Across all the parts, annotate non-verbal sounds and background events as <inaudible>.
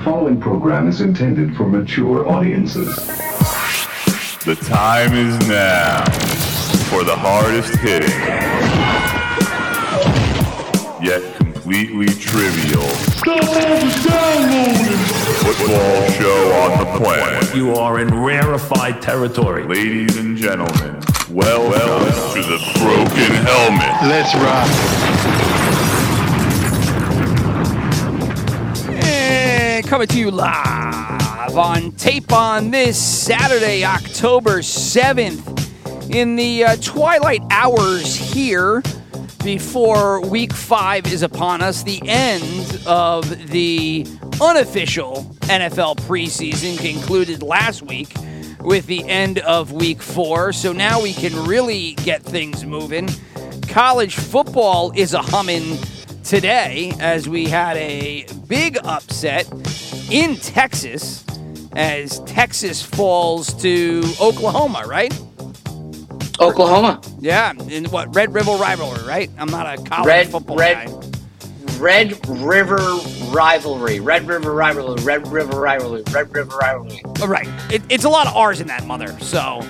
The following program is intended for mature audiences. The time is now for the hardest hitting, yet completely trivial football show on the planet. You are in rarefied territory. Ladies and gentlemen, welcome to the Broken Helmet. Let's rock. Coming to you live on tape on this Saturday, October 7th, in the uh, twilight hours here before week five is upon us, the end of the unofficial NFL preseason concluded last week with the end of week four. So now we can really get things moving. College football is a humming today as we had a big upset in Texas as Texas falls to Oklahoma, right? Oklahoma. Yeah, in what Red River rivalry, right? I'm not a college Red football Red guy. Red River rivalry. Red River rivalry. Red River rivalry. Red River rivalry. Right. It, it's a lot of R's in that mother. So,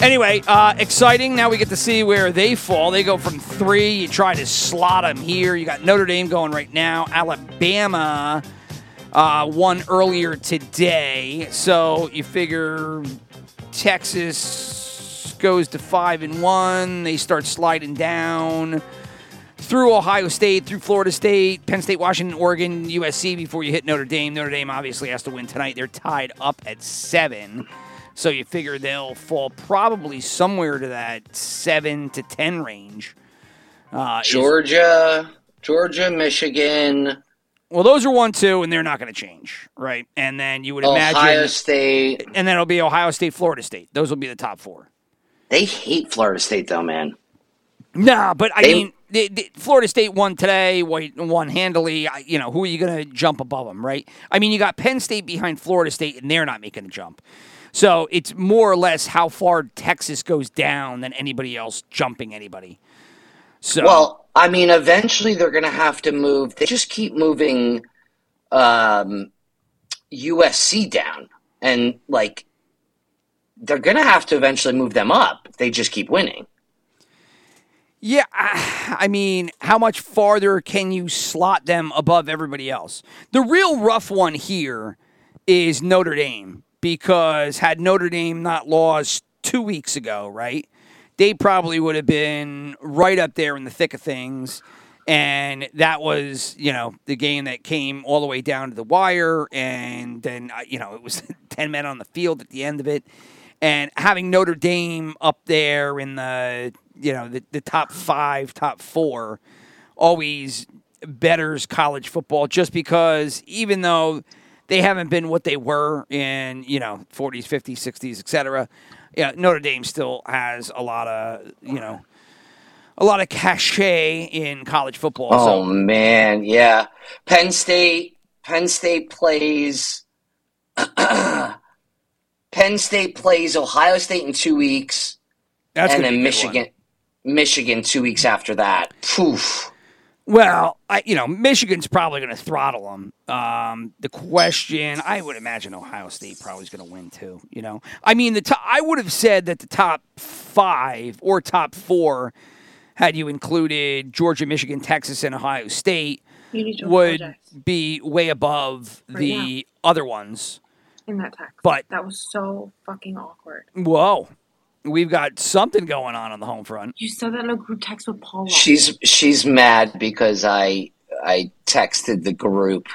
anyway, uh, exciting. Now we get to see where they fall. They go from three. You try to slot them here. You got Notre Dame going right now. Alabama uh, won earlier today. So you figure Texas goes to five and one. They start sliding down through Ohio State, through Florida State, Penn State, Washington, Oregon, USC before you hit Notre Dame. Notre Dame obviously has to win tonight. They're tied up at seven. So you figure they'll fall probably somewhere to that seven to ten range. Uh, Georgia, Georgia, Michigan, well, those are one, two, and they're not going to change, right? And then you would imagine, Ohio State. and then it'll be Ohio State, Florida State. Those will be the top four. They hate Florida State though, man. Nah, but I They- mean, the, the, Florida State won today, won won handily. I- You know, who are you going to jump above them, right? I mean, you got Penn State behind Florida State, and they're not making the jump. So it's more or less how far Texas goes down than anybody else jumping anybody. So Well, I mean, eventually they're going to have to move. They just keep moving um, USC down, and like they're going to have to eventually move them up if they just keep winning. Yeah, I <sighs> I mean, how much farther can you slot them above everybody else? The real rough one here is Notre Dame because had Notre Dame not lost two weeks ago, right, they probably would have been right up there in the thick of things. And that was, you know, the game that came all the way down to the wire. And then, you know, it was <laughs> 10 men on the field at the end of it and having Notre Dame up there in the you know the, the top five, top four, always betters college football just because even though they haven't been what they were in you know 40s, 50s, 60s, etc. Yeah, Notre Dame still has a lot of you know a lot of cachet in college football. Oh so man, yeah. Penn State. Penn State plays. <clears throat> Penn State plays Ohio State in two weeks, that's and then be a good one. Michigan. Michigan two weeks after that. Poof. Well, I, you know, Michigan's probably going to throttle them. Um, the question, I would imagine Ohio State probably is going to win too. You know, I mean, the I would have said that the top five or top four, had you included Georgia, Michigan, Texas, and Ohio State, You need to would apologize be way above Right the other ones. in that text. But that was so fucking awkward. whoa, we've got something going on on the home front. You said that in a group text with Paula. She's she's mad because I I texted the group.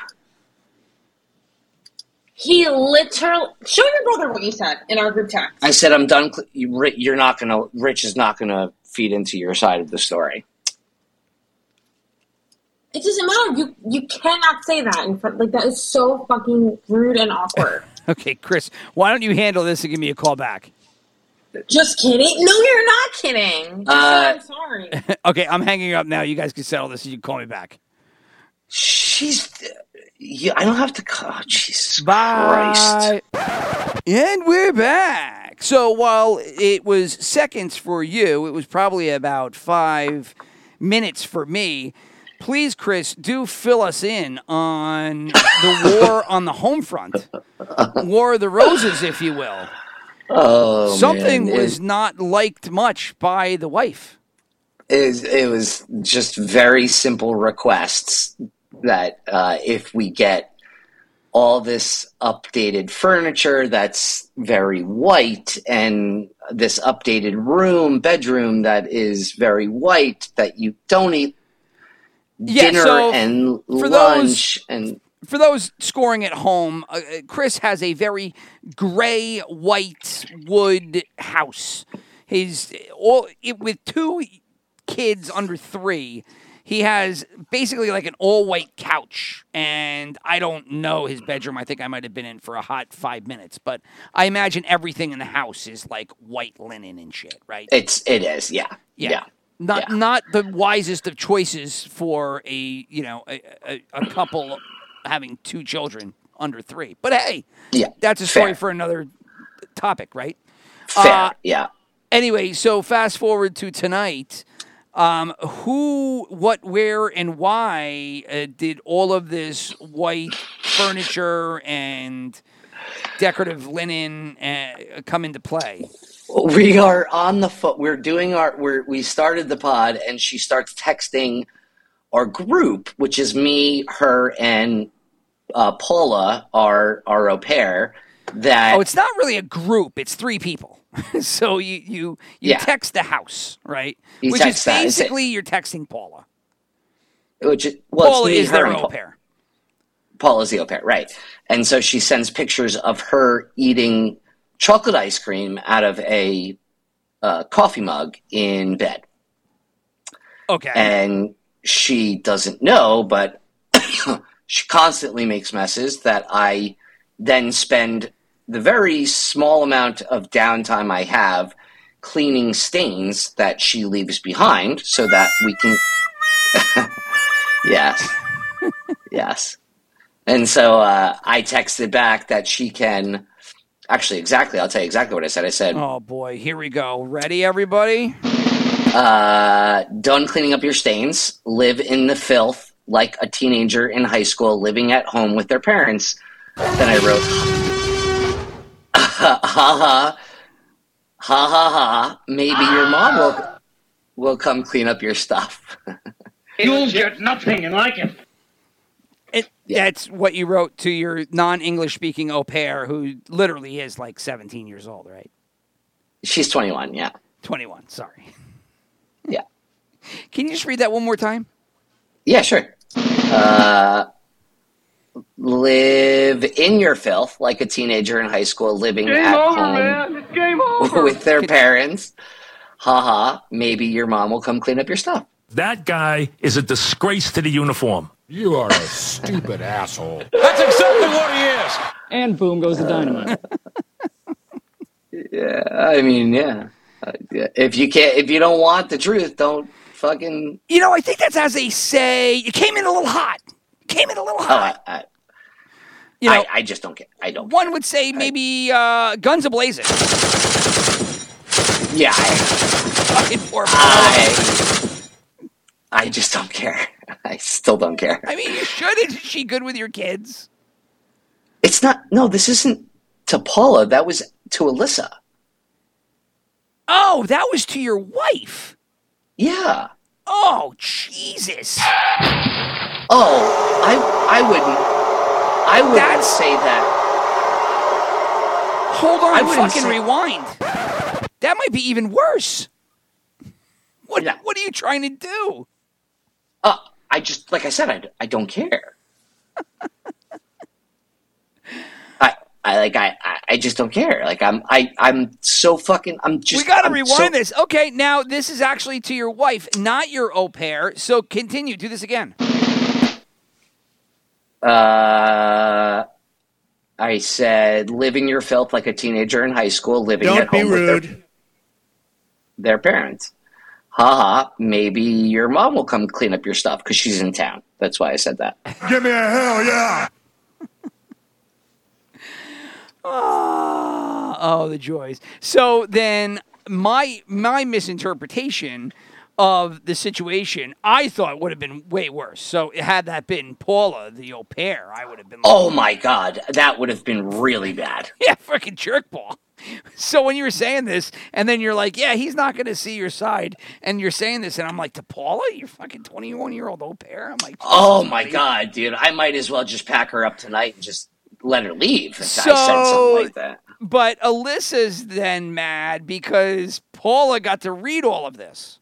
he literally show your brother what you said in our group text. I said I'm done. cl- you- You're not gonna. Rich is not gonna feed into your side of the story. It doesn't matter. You you cannot say that in front. Like that is so fucking rude and awkward. <laughs> Okay, Chris, why don't you handle this and give me a call back? Just kidding. No, you're not kidding. Uh, I'm sorry. <laughs> Okay, I'm hanging up now. You guys can settle this and you can call me back. She's. Yeah, I don't have to. Oh, Jesus Bye. Christ. And we're back. So while it was seconds for you, it was probably about five minutes for me. please, Chris, do fill us in on the <laughs> war on the home front, War of the Roses, if you will. Oh, Something man. was not liked much by the wife. it was, it was just very simple requests that uh, if we get all this updated furniture that's very white and this updated room bedroom that is very white that you don't eat Yeah, dinner so and lunch and For those scoring at home, uh, uh, Chris has a very gray white wood house. His all it, with two kids under three. He has basically like an all white couch, and I don't know his bedroom. I think I might have been in for a hot five minutes, but I imagine everything in the house is like white linen and shit, right? it's it is yeah Yeah. yeah, Not Yeah. not the wisest of choices for a you know a, a, a couple having two children under three. But hey, yeah that's a story Fair. for another topic, right? fair uh, yeah Anyway, so fast forward to tonight. Um, who, what, where, and why uh, did all of this white furniture and decorative linen uh, come into play? we are on the foot we're doing our we're we started the pod and she starts texting our group which is me her and uh, paula our our au pair that Oh, it's not really a group; it's three people. <laughs> so you you you Yeah. text the house, right? You Which is text that, is it- basically you're texting Paula. which is well Paula it's me, is their au Pa- pair. paula's the au pair right and so she sends pictures of her eating chocolate ice cream out of a uh, coffee mug in bed Okay. and she doesn't know, but <coughs> she constantly makes messes that I then spend the very small amount of downtime I have cleaning stains that she leaves behind so that we can. <laughs> yes. <laughs> yes. And so uh, I texted back that she can. Actually, exactly. I'll tell you exactly what I said. I said, oh boy, here we go. Ready, everybody? Uh, done cleaning up your stains, live in the filth like a teenager in high school living at home with their parents. Then I wrote, ha ha, ha ha ha, maybe your mom will, will come clean up your stuff. <laughs> You'll get nothing like it. It, That's what you wrote to your non-English speaking au pair, who literally is like 17 years old, right? She's 21, yeah. 21. Sorry. Yeah. Can you just read that one more time? Yeah, sure. Uh, live in your filth like a teenager in high school living Game at over, home. game over. <laughs> with their parents. Haha, maybe your mom will come clean up your stuff. That guy is a disgrace to the uniform. You are a stupid <laughs> asshole. That's exactly what he is. And boom goes the dynamite. <laughs> Yeah, I mean, yeah. Uh. If you can't, if you don't want the truth, don't fucking. You know, I think that's as they say. You came in a little hot. Came in a little Oh, hot. I, I, you know, I, I just don't care. I don't. one would say maybe uh, guns ablazing. Yeah, I, Fucking poor. I, I just don't care. <laughs> I still don't care. I mean, you should. Is she good with your kids? It's not. No, this isn't to Paula. That was to Alyssa. Oh, that was to your wife. Yeah. Oh, Jesus. Oh, I, I wouldn't. I wouldn't That's- say that. Hold on, wouldn't fucking say- rewind. That might be even worse. What, Yeah. what are you trying to do? Uh, I just, like I said, I, I don't care. <laughs> I, I like, I, I- I just don't care. Like, I'm, I, I'm so fucking, I'm just. we got to I'm rewind so- this. Okay, now this is actually to your wife, not your au pair. So continue. Do this again. Uh, I said, living your filth like a teenager in high school, living at home with their, their parents. Haha, maybe your mom will come clean up your stuff because she's in town. That's why I said that. Give me a hell yeah. Oh, oh, the joys. So then my my misinterpretation of the situation, I thought would have been way worse. So had that been Paula, the au pair, I would have been. Oh like, Oh my god, that would have been really bad. <laughs> yeah, freaking jerkball. So when you were saying this, and then you're like, yeah, he's not going to see your side, and you're saying this, and I'm like, to Paula, you're fucking 21 year old au pair. I'm like, Oh my god, dude! I might as well just pack her up tonight and just let her leave. If I said So- something like that. But Alyssa's then mad because Paula got to read all of this.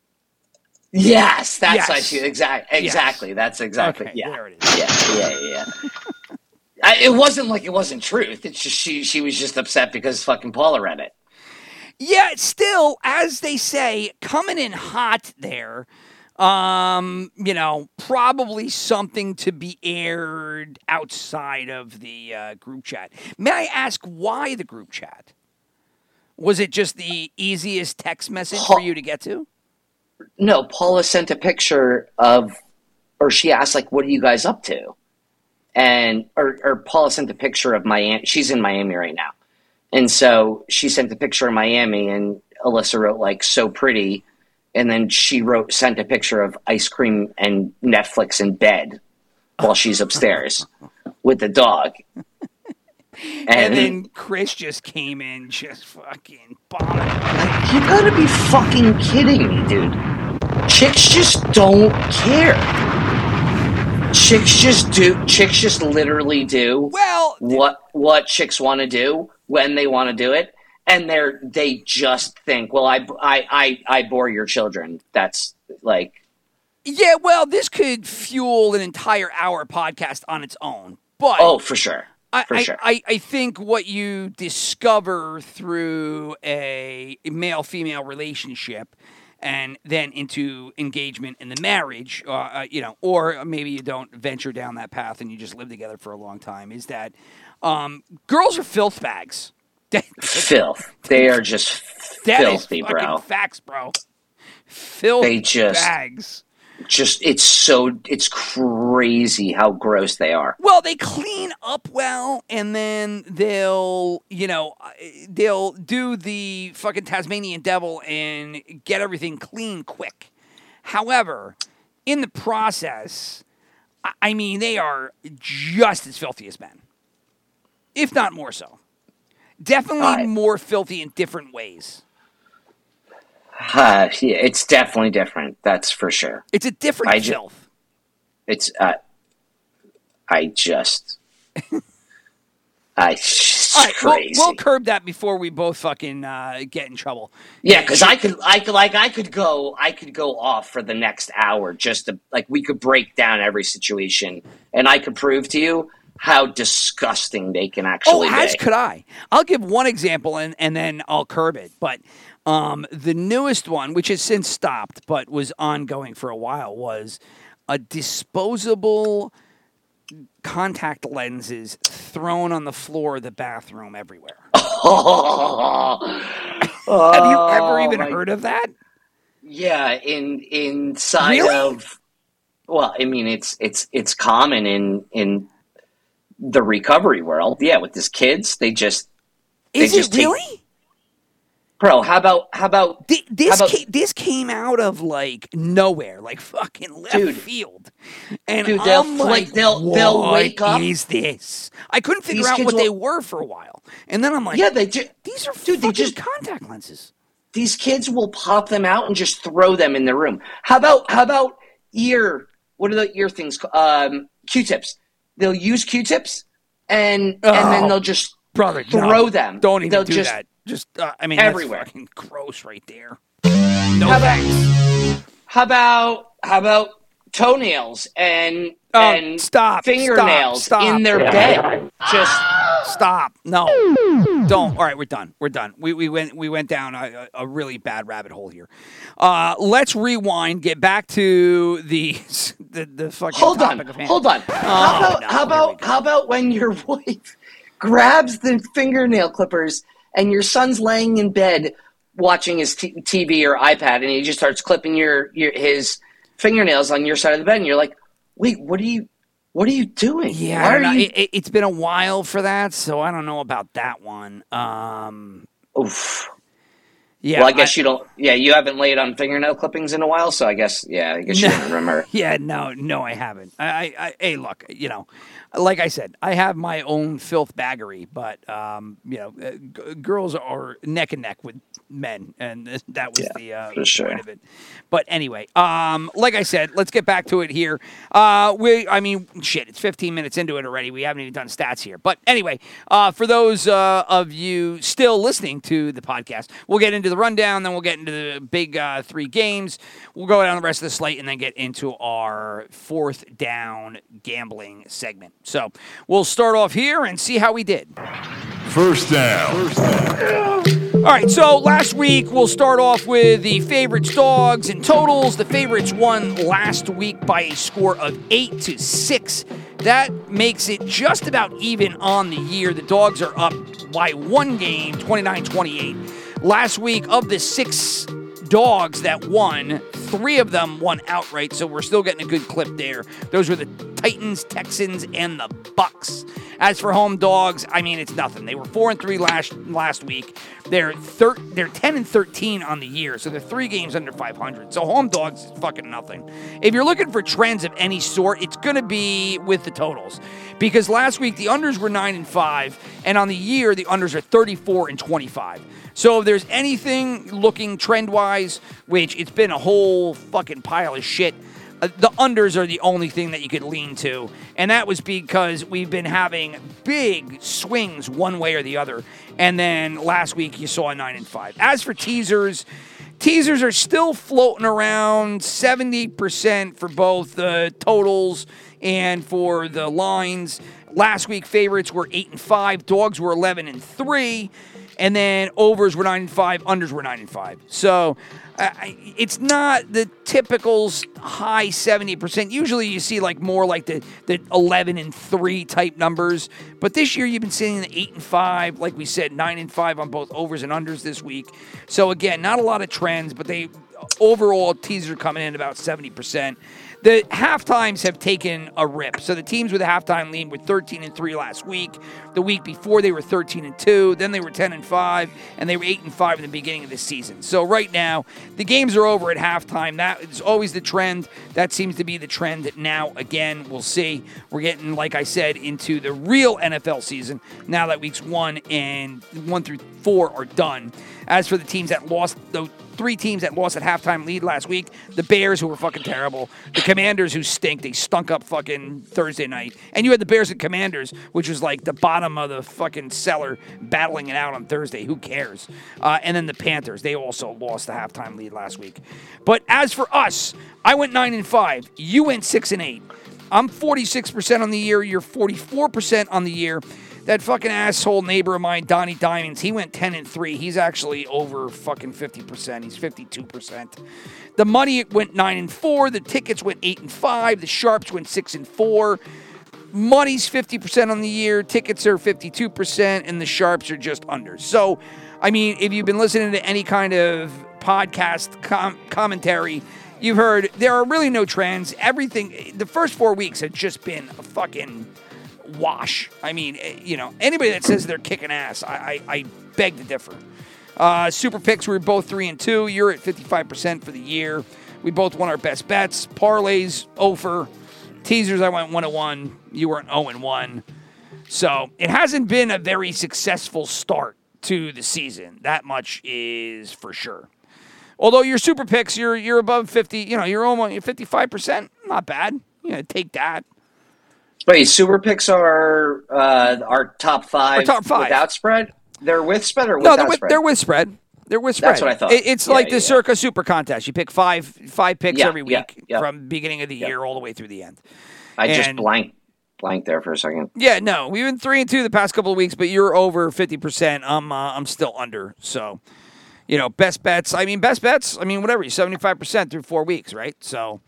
Yes, that's Yes. See. Exactly. Yes. Exactly. That's exactly. Okay, yeah. there it is. Yeah. Yeah. Yeah. yeah. <laughs> I, it wasn't like it wasn't truth. It's just she she was just upset because fucking Paula read it. Yeah, still, as they say, coming in hot there. Um, you know, probably something to be aired outside of the uh, group chat. May I ask why the group chat? Was it just the easiest text message for you to get to? No, Paula sent a picture of, or she asked like, "What are you guys up to?" And or or Paula sent a picture of Miami. She's in Miami right now, and so she sent a picture of Miami, and Alyssa wrote like, "So pretty," and then she wrote sent a picture of ice cream and Netflix in bed while she's upstairs <laughs> with the dog. And, And, then Chris just came in, just fucking bombing. you gotta be fucking kidding me, dude. Chicks just don't care. Chicks just do. Chicks just literally do Well, what what chicks want to do when they want to do it, and they're they just think, well, I I I, I bore your children. That's like yeah, well, this could fuel an entire hour podcast on its own. But oh, for sure, I, sure. I, I think what you discover through a male female relationship and then into engagement in the marriage, uh, uh, you know, or maybe you don't venture down that path and you just live together for a long time, is that um, girls are filth bags. Filth. They are just <laughs> filthy, bro. facts, bro. Filth They just- bags. Just it's so it's crazy how gross they are. Well, they clean up well, and then they'll, you know, uh, they'll do the fucking Tasmanian devil and get everything clean quick. However, in the process, I mean, they are just as filthy as men, if not more so. Definitely more filthy in different ways. Uh, yeah, it's definitely different. That's for sure. It's a different I ju- It's uh, I just, I All right, we'll, crazy. we'll curb that before we both fucking uh, get in trouble. yeah, because I could, I could, like, I could go, I could go off for the next hour just to, like, we could break down every situation, and I could prove to you how disgusting they can actually Oh, as be. could I. I'll give one example and, and then I'll curb it. But um, the newest one, which has since stopped but was ongoing for a while, was a disposable contact lenses thrown on the floor of the bathroom everywhere. <laughs> Have you ever Oh, even my- heard of that? Yeah, in inside Really? of well, I mean it's it's it's common in in the recovery world. Yeah, with these kids, they just They Is it just take- really? bro. How about how about Th- This How about- came, this came out of like nowhere, like fucking left Dude. field. And Dude, they'll I'm fl- like, they'll- they'll wake up- is this? I couldn't figure These out what they were for a while, and then I'm like, yeah they ju- these are Dude, they just- contact lenses. these kids will pop them out and just throw them in the room. How about how about ear? What are the ear things? Um, Q-tips. They'll use Q-tips and and then Oh, they'll just Brother, throw no. them. Don't even They'll do just, that. Just, uh, I mean, Everywhere. That's fucking gross right there. No How about- How about how about toenails and Oh, and stop, fingernails stop, stop. in their bed? Just Stop. No. Don't. All right, we're done. We're done. We, we went we went down a, a really bad rabbit hole here. Uh, let's rewind. Get back to the <laughs> the, the fucking hold on, topic of hand. hold on. how about no, how about how about when your <laughs> wife grabs the fingernail clippers and your son's laying in bed watching his t- TV or iPad and he just starts clipping your, your his fingernails on your side of the bed and you're like, wait, what are you what are you doing? Yeah, Why I don't are know. you? It, it's been a while for that, so I don't know about that one. Um, Oof. Yeah, well, I guess I- you don't. Yeah, you haven't laid on fingernail clippings in a while, so I guess yeah, I guess you <laughs> No. don't remember. Yeah, no, no, I haven't. I, I, I, hey, look, you know, like I said, I have my own filth baggery, but um, you know, uh, g- girls are neck and neck with men, and th- that was Yeah, the uh, sure. point of it. But anyway, um, like I said, let's get back to it here. Uh, we, I mean, shit, it's 15 minutes into it already. We haven't even done stats here. But anyway, uh, for those uh, of you still listening to the podcast, we'll get into the rundown, then we'll get into the big uh, three games. We'll go down the rest of the slate and then get into our fourth down gambling segment. So we'll start off here and see how we did. First down. All right, so last week we'll start off with the favorites, dogs, and totals. The favorites won last week by a score of eight to six. That makes it just about even on the year. The dogs are up by one game, 29 28. Last week, of the six dogs that won, three of them won outright, so we're still getting a good clip there. Those were the Titans, Texans, and the Bucks. As for home dogs, I mean it's nothing. They were four and three last last week. They're thir- they're ten and thirteen on the year, so they're three games under 500. So home dogs is fucking nothing. If you're looking for trends of any sort, it's going to be with the totals, because last week the unders were nine and five, and on the year the unders are 34 and 25. So if there's anything looking trend wise, which it's been a whole fucking pile of shit. Uh, the unders are the only thing that you could lean to, and that was because we've been having big swings one way or the other. And then last week you saw a nine and five. As for teasers, teasers are still floating around seventy percent for both the totals and for the lines. Last week favorites were eight and five, dogs were eleven and three, and then overs were nine and five, unders were nine and five. So uh, it's not the typical high 70%. Usually you see like more like the, the 11 and 3 type numbers. But this year you've been seeing the 8 and 5, like we said, 9 and 5 on both overs and unders this week. So again, not a lot of trends, but they overall teasers are coming in about 70%. The half times have taken a rip. So the teams with a halftime lead were 13 and 3 last week. The week before they were 13 and 2, then they were 10 and 5, and they were 8 and 5 in the beginning of the season. So right now, the games are over at halftime. That is always the trend. That seems to be the trend now again. We'll see. We're getting like I said into the real NFL season now that weeks 1 and 1 through 4 are done. As for the teams that lost the three teams that lost at halftime lead last week. The Bears, who were fucking terrible. The Commanders, who stink. They stunk up fucking Thursday night. And you had the Bears and Commanders, which was like the bottom of the fucking cellar battling it out on Thursday. Who cares? Uh, and then the Panthers. They also lost the halftime lead last week. But as for us, I went 9 and 5. You went 6 and 8. I'm 46% on the year. You're 44% on the year. That fucking asshole neighbor of mine, Donnie Diamonds, he went 10 and 3. He's actually over fucking 50%. He's 52%. The money went 9 and 4. The tickets went 8 and 5. The sharps went 6 and 4. Money's 50% on the year, tickets are 52%, and the sharps are just under. So, I mean, if you've been listening to any kind of podcast com- commentary, you've heard there are really no trends. Everything, the first four weeks have just been a fucking wash. I mean, eh, you know, anybody that says they're kicking ass, I, I, I beg to differ. Uh, super picks, we were both three and two. You're at 55% for the year. We both won our best bets. Parlays, over. Teasers, I went one and one. You were an 0 and one. So it hasn't been a very successful start to the season. That much is for sure. Although your super picks, you're you're above 50. You know, you're almost 55 percent. Not bad. You know, take that. Wait, super picks are uh, our top five, Our top five. without spread. They're with spread or No, they're with, spread? they're with spread. They're with spread. That's what I thought. It- it's Yeah, like the yeah. Circa Super Contest. You pick five five picks Yeah, every week yeah. from beginning of the Yeah. year all the way through the end. I just and- blank blank there for a second. Yeah, no, we've been three and two the past couple of weeks, but you're over fifty percent. I'm uh, I'm still under. So, you know, best bets. I mean, best bets. I mean, whatever. You're seventy five percent through four weeks, right? So,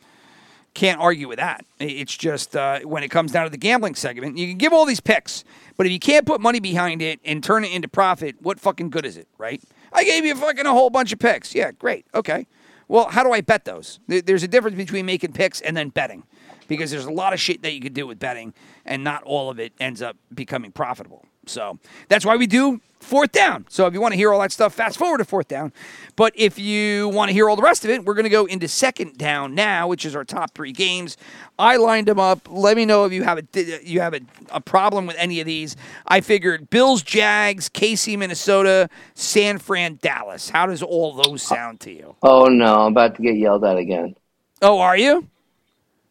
can't argue with that. It's just uh, when it comes down to the gambling segment, you can give all these picks, but if you can't put money behind it and turn it into profit, what fucking good is it, right? I gave you fucking a whole bunch of picks. Yeah, great. Okay. Well, how do I bet those? There's a difference between making picks and then betting because there's a lot of shit that you could do with betting and not all of it ends up becoming profitable. So that's why we do fourth down. So if you want to hear all that stuff, fast forward to fourth down. But if you want to hear all the rest of it, we're going to go into second down now, which is our top three games. I lined them up. Let me know if you have a you have a, a problem with any of these. I figured Bills, Jags, KC, Minnesota, San Fran, Dallas. How does all those sound to you? Oh no, I'm about to get yelled at again. Oh, are you?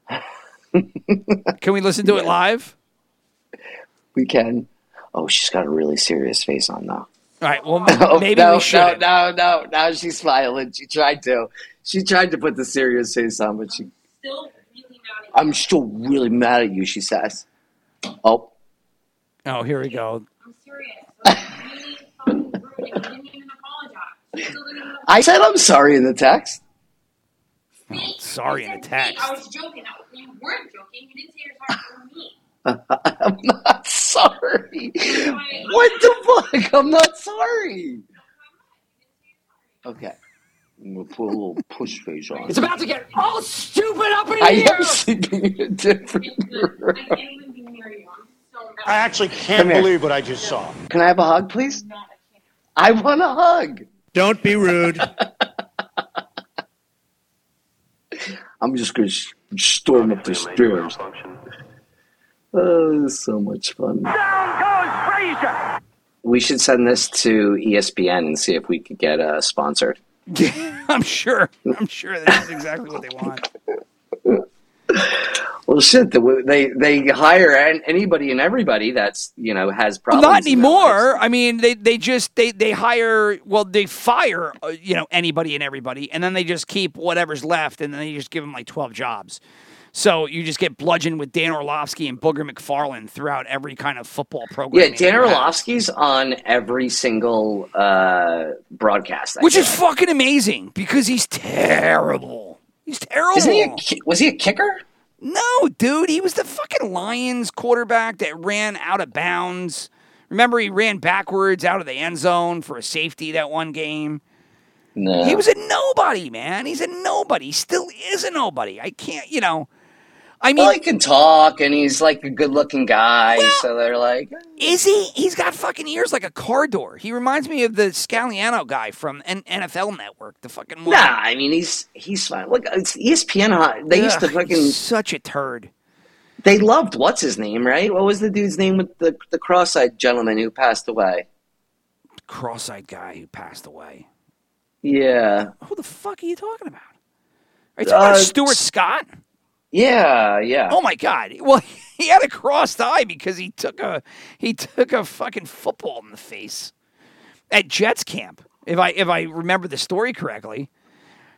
<laughs> Can we listen to it live? We can. Oh, she's got a really serious face on now. All right. Well, <laughs> Oh, maybe no, we should. No, no, no. Now she's smiling. She tried to. She tried to put the serious face on, but she. Still really mad at I'm still really mad at you. She says. Oh, Oh, here we go. I'm serious. That really fucking rude. And didn't even apologize. You still didn't even I said I'm sorry in the text. See? sorry in the text. I was joking. You weren't joking. You didn't say you're sorry for me. I'm not sorry. What the fuck? I'm not sorry. Okay. I'm gonna put a little push face on. It's about to get all stupid up in I here. am sleeping in a different room. I can't even be near you. I'm. I actually can't Come here. believe what I just saw. Can I have a hug, please? I want a hug. Don't be rude. <laughs> I'm just gonna sh- storm up the stairs. Oh, is so much fun. Down goes Frazier. We should send this to ESPN and see if we could get uh, sponsored. <laughs> I'm sure. I'm sure that's exactly what they want. Well, shit, the- they they hire anybody and everybody that's you know has Well, problems. not anymore. I mean, they they just they they hire. Well, they fire uh, you know anybody and everybody, and then they just keep whatever's left, and then they just give them like twelve jobs. So you just get bludgeoned with Dan Orlovsky and Booger McFarland throughout every kind of football program. Yeah, Dan Orlovsky's on every single uh, broadcast, I which is like. fucking amazing because he's terrible. He's terrible. Isn't he? A, was he a kicker? No, dude, he was the fucking Lions quarterback that ran out of bounds. Remember, he ran backwards out of the end zone for a safety that one game. No, He was a nobody, man. He's a nobody. He still is a nobody. I can't, you know. I mean, Well, he can talk, and he's like a good-looking guy. so they're like, is he? He's got fucking ears like a car door. He reminds me of the Scaliano guy from N- NFL Network. The fucking one. nah. I mean, he's he's fine. Look, it's ESPN. They used to Ugh, fucking. such a turd. They loved what's his name, right? What was the dude's name with the the cross-eyed gentleman who passed away? Cross-eyed guy who passed away. Yeah, Who the fuck are you talking about? Are you talking Uh, about Stuart Scott? Yeah, yeah. Oh my god! Well, <laughs> he had a crossed eye because he took a he took a fucking football in the face at Jets camp. If I if I remember the story correctly,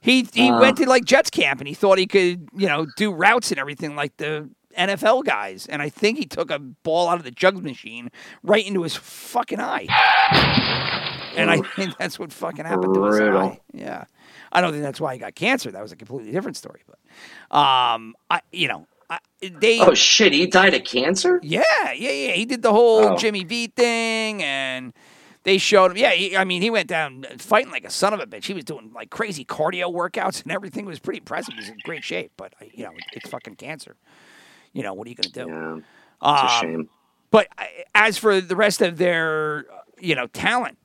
he he Uh. went to like Jets camp and he thought he could you know do routes and everything like the NFL guys, and I think he took a ball out of the jugs machine right into his fucking eye. And I think that's what fucking happened to his Brutal. eye. Yeah, I don't think that's why he got cancer. That was a completely different story. But, um, I you know, I, they Oh shit, he died of cancer. yeah, yeah, yeah. He did the whole Oh. Jimmy V thing, and they showed him. Yeah, he, I mean, he went down fighting like a son of a bitch. He was doing like crazy cardio workouts and everything. It was pretty impressive. He's in great shape, but uh, you know, it's fucking cancer. You know, what are you gonna do? Yeah, it's a Um, shame. But as for the rest of their, uh, you know, talent,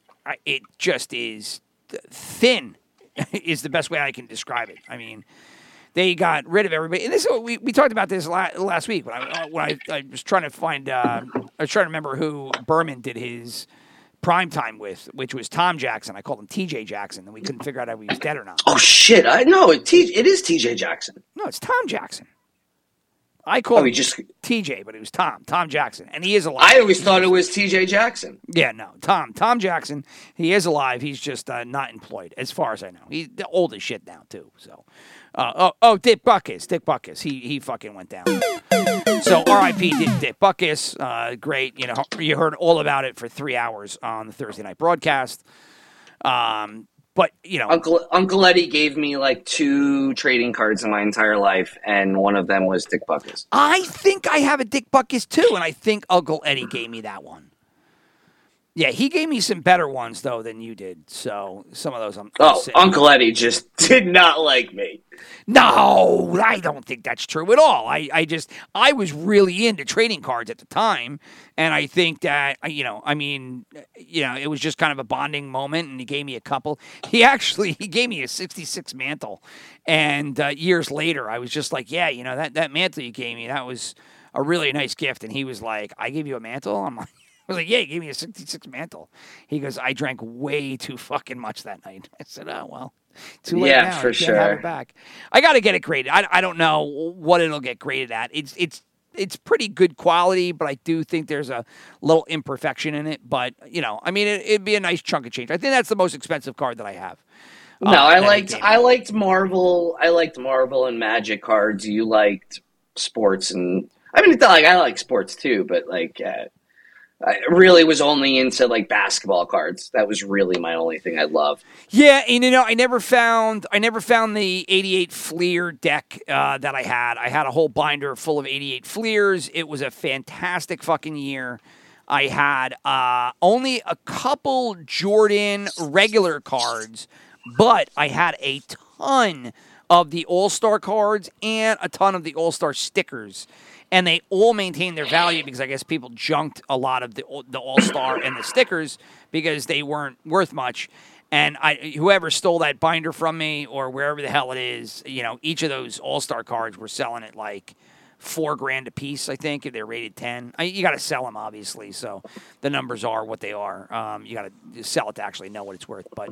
it just is thin. <laughs> is the best way I can describe it. I mean, they got rid of everybody. And this is what we, we talked about this la- last week when I when I, I was trying to find uh, I was trying to remember who Berman did his prime time with, which was Tom Jackson. I called him T.J. Jackson, and we couldn't figure out if he was dead or not. Oh shit, I know it. T- it is T.J. Jackson. No, it's Tom Jackson. I called Oh, him just. T.J., but it was Tom. Tom Jackson, and he is alive. I always thought it was T.J. Jackson. Yeah, no, Tom. Tom Jackson. He is alive. He's just uh, not employed, as far as I know. He's the old as shit now too. So, uh, oh, oh, Dick Butkus. Dick Butkus. He he fucking went down. So R.I.P. Dick, Dick Butkus. Uh, great. You know, you heard all about it for three hours on the Thursday night broadcast. Um, but you know, Uncle Uncle Eddie gave me like two trading cards in my entire life, and one of them was Dick Butkus. I think I have a Dick Butkus too, and I think Uncle Eddie gave me that one. Yeah, he gave me some better ones though than you did. So some of those I'm. I'm Oh, Uncle Eddie just <laughs> did not like me. No, I don't think that's true at all. I, I just I was really into trading cards at the time, and I think that you know, I mean, you know, it was just kind of a bonding moment, and he gave me a couple. He actually <laughs> he gave me a +66 mantle, and uh, years later, I was just like, yeah, you know, that that mantle you gave me, that was a really nice gift, and he was like, I gave you a mantle. I'm like. I was like, yeah, he gave me a 66 mantle. He goes, I drank way too fucking much that night. <laughs> I said, oh, well, too late Yeah, now. for can't have sure. it back. I got to get it graded. I, I don't know what it'll get graded at. It's it's it's pretty good quality, but I do think there's a little imperfection in it. But you know, I mean, it, it'd be a nice chunk of change. I think that's the most expensive card that I have. No, Uh, I liked. I liked Marvel. I liked Marvel and Magic cards. You liked sports and I mean, it's not like I like sports too, but like uh, I really was only into like basketball cards. That was really my only thing I loved. Yeah, and you know, I never found I never found the 88 Fleer deck uh, that I had. I had a whole binder full of 88 Fleers. It was a fantastic fucking year. I had uh, only a couple Jordan regular cards, but I had a ton of the All Star cards and a ton of the All Star stickers. And they all maintained their value because I guess people junked a lot of the the All Star and the stickers because they weren't worth much. And I, whoever stole that binder from me or wherever the hell it is, you know, each of those All Star cards were selling it like four grand a piece. I think if they're rated ten, I, you got to sell them obviously. So the numbers are what they are. Um, you got to sell it to actually know what it's worth. But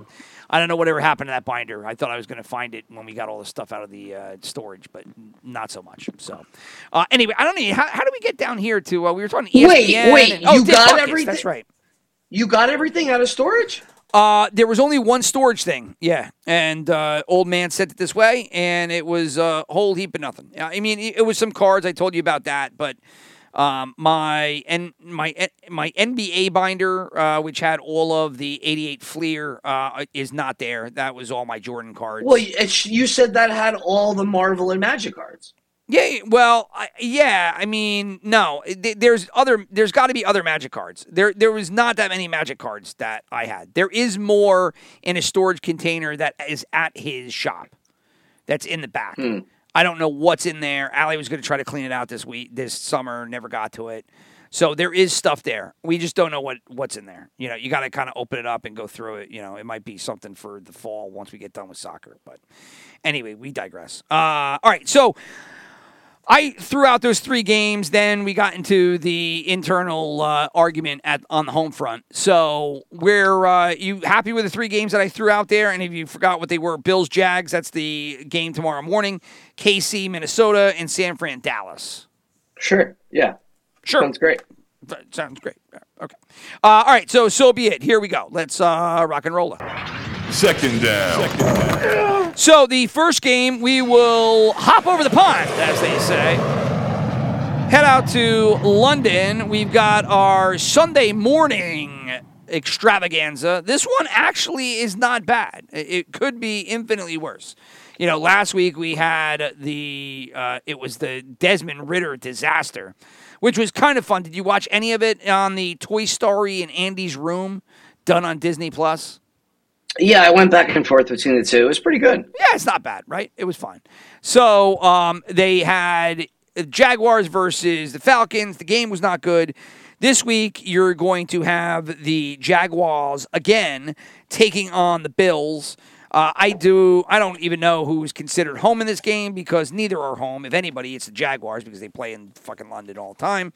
I don't know whatever happened to that binder. I thought I was going to find it when we got all the stuff out of the uh, storage, but not so much. So uh, anyway, I don't know how, how do we get down here to uh, we were talking ESPN. Wait, wait, and- oh, you Dick got Buckets, everything? That's right. You got everything out of storage? Uh, there was only one storage thing, yeah, and uh, old man sent it this way, and it was a whole heap of nothing. I mean, it was some cards. I told you about that, but um, my and my my NBA binder, uh, which had all of the '88 Fleer, uh, is not there. That was all my Jordan cards. Well, you said that had all the Marvel and Magic cards. Yeah, well, I, yeah. I mean, no. th- There's other. There's got to be other Magic cards. There, there was not that many Magic cards that I had. There is more in a storage container that is at his shop. That's in the back. I don't know what's in there. Allie was going to try to clean it out this week, this summer. Never got to it. So there is stuff there. We just don't know what what's in there. You know, you got to kind of open it up and go through it. You know, it might be something for the fall once we get done with soccer. But anyway, we digress. Uh, all right, so. I threw out those three games. Then we got into the internal uh, argument at on the home front. So, we're uh, you happy with the three games that I threw out there? And if you forgot what they were, Bills Jags. That's the game tomorrow morning. KC Minnesota and San Fran Dallas. Sure. Yeah. Sure. Sounds great. Sounds great. Okay. Uh, all right. So so be it. Here we go. Let's uh, rock and roll. Second down. So the first game, we will hop over the pond, as they say. Head out to London. We've got our Sunday morning extravaganza. This one actually is not bad. It could be infinitely worse. You know, last week we had the uh, it was the Desmond Ridder disaster, which was kind of fun. Did you watch any of it on the Toy Story in Andy's room, done on Disney Plus? Yeah, I went back and forth between the two. It was pretty good. Yeah, it's not bad, right? It was fine. So um, they had Jaguars versus the Falcons. The game was not good. This week, you're going to have the Jaguars again taking on the Bills. Uh, I do. I don't even know who's considered home in this game because neither are home. If anybody, it's the Jaguars because they play in fucking London all the time.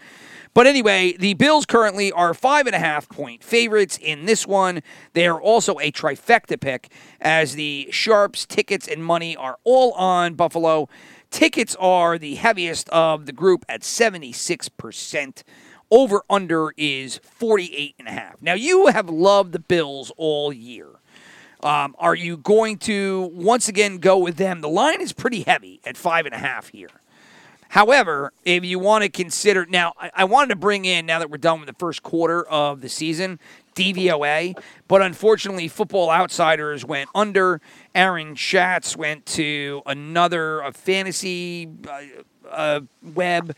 But anyway, the Bills currently are five and a half point favorites in this one. They are also a trifecta pick as the sharps, tickets, and money are all on Buffalo. Tickets are the heaviest of the group at 76%. Over under is 48 and a half. Now you have loved the Bills all year. Um, are you going to once again go with them? The line is pretty heavy at five and a half here. However, if you want to consider now, I, I wanted to bring in now that we're done with the first quarter of the season, DVOA, but unfortunately, Football Outsiders went under. Aaron Schatz went to another a fantasy uh, uh, web.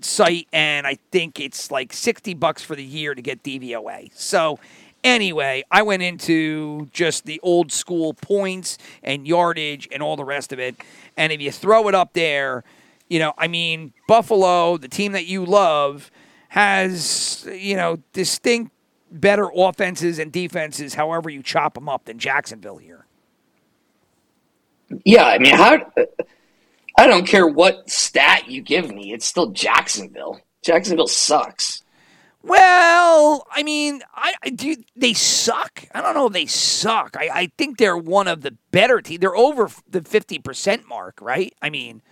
site, and I think it's like sixty bucks for the year to get DVOA. So. Anyway, I went into just the old school points and yardage and all the rest of it. And if you throw it up there, you know, I mean, Buffalo, the team that you love, has, you know, distinct better offenses and defenses, however you chop them up, than Jacksonville here. Yeah, I mean, how? I don't care what stat you give me; it's still Jacksonville. Jacksonville sucks. Well, I mean, I, I do. They suck. I don't know if they suck. I, I think they're one of the better teams. They're over the fifty percent mark, right? I mean,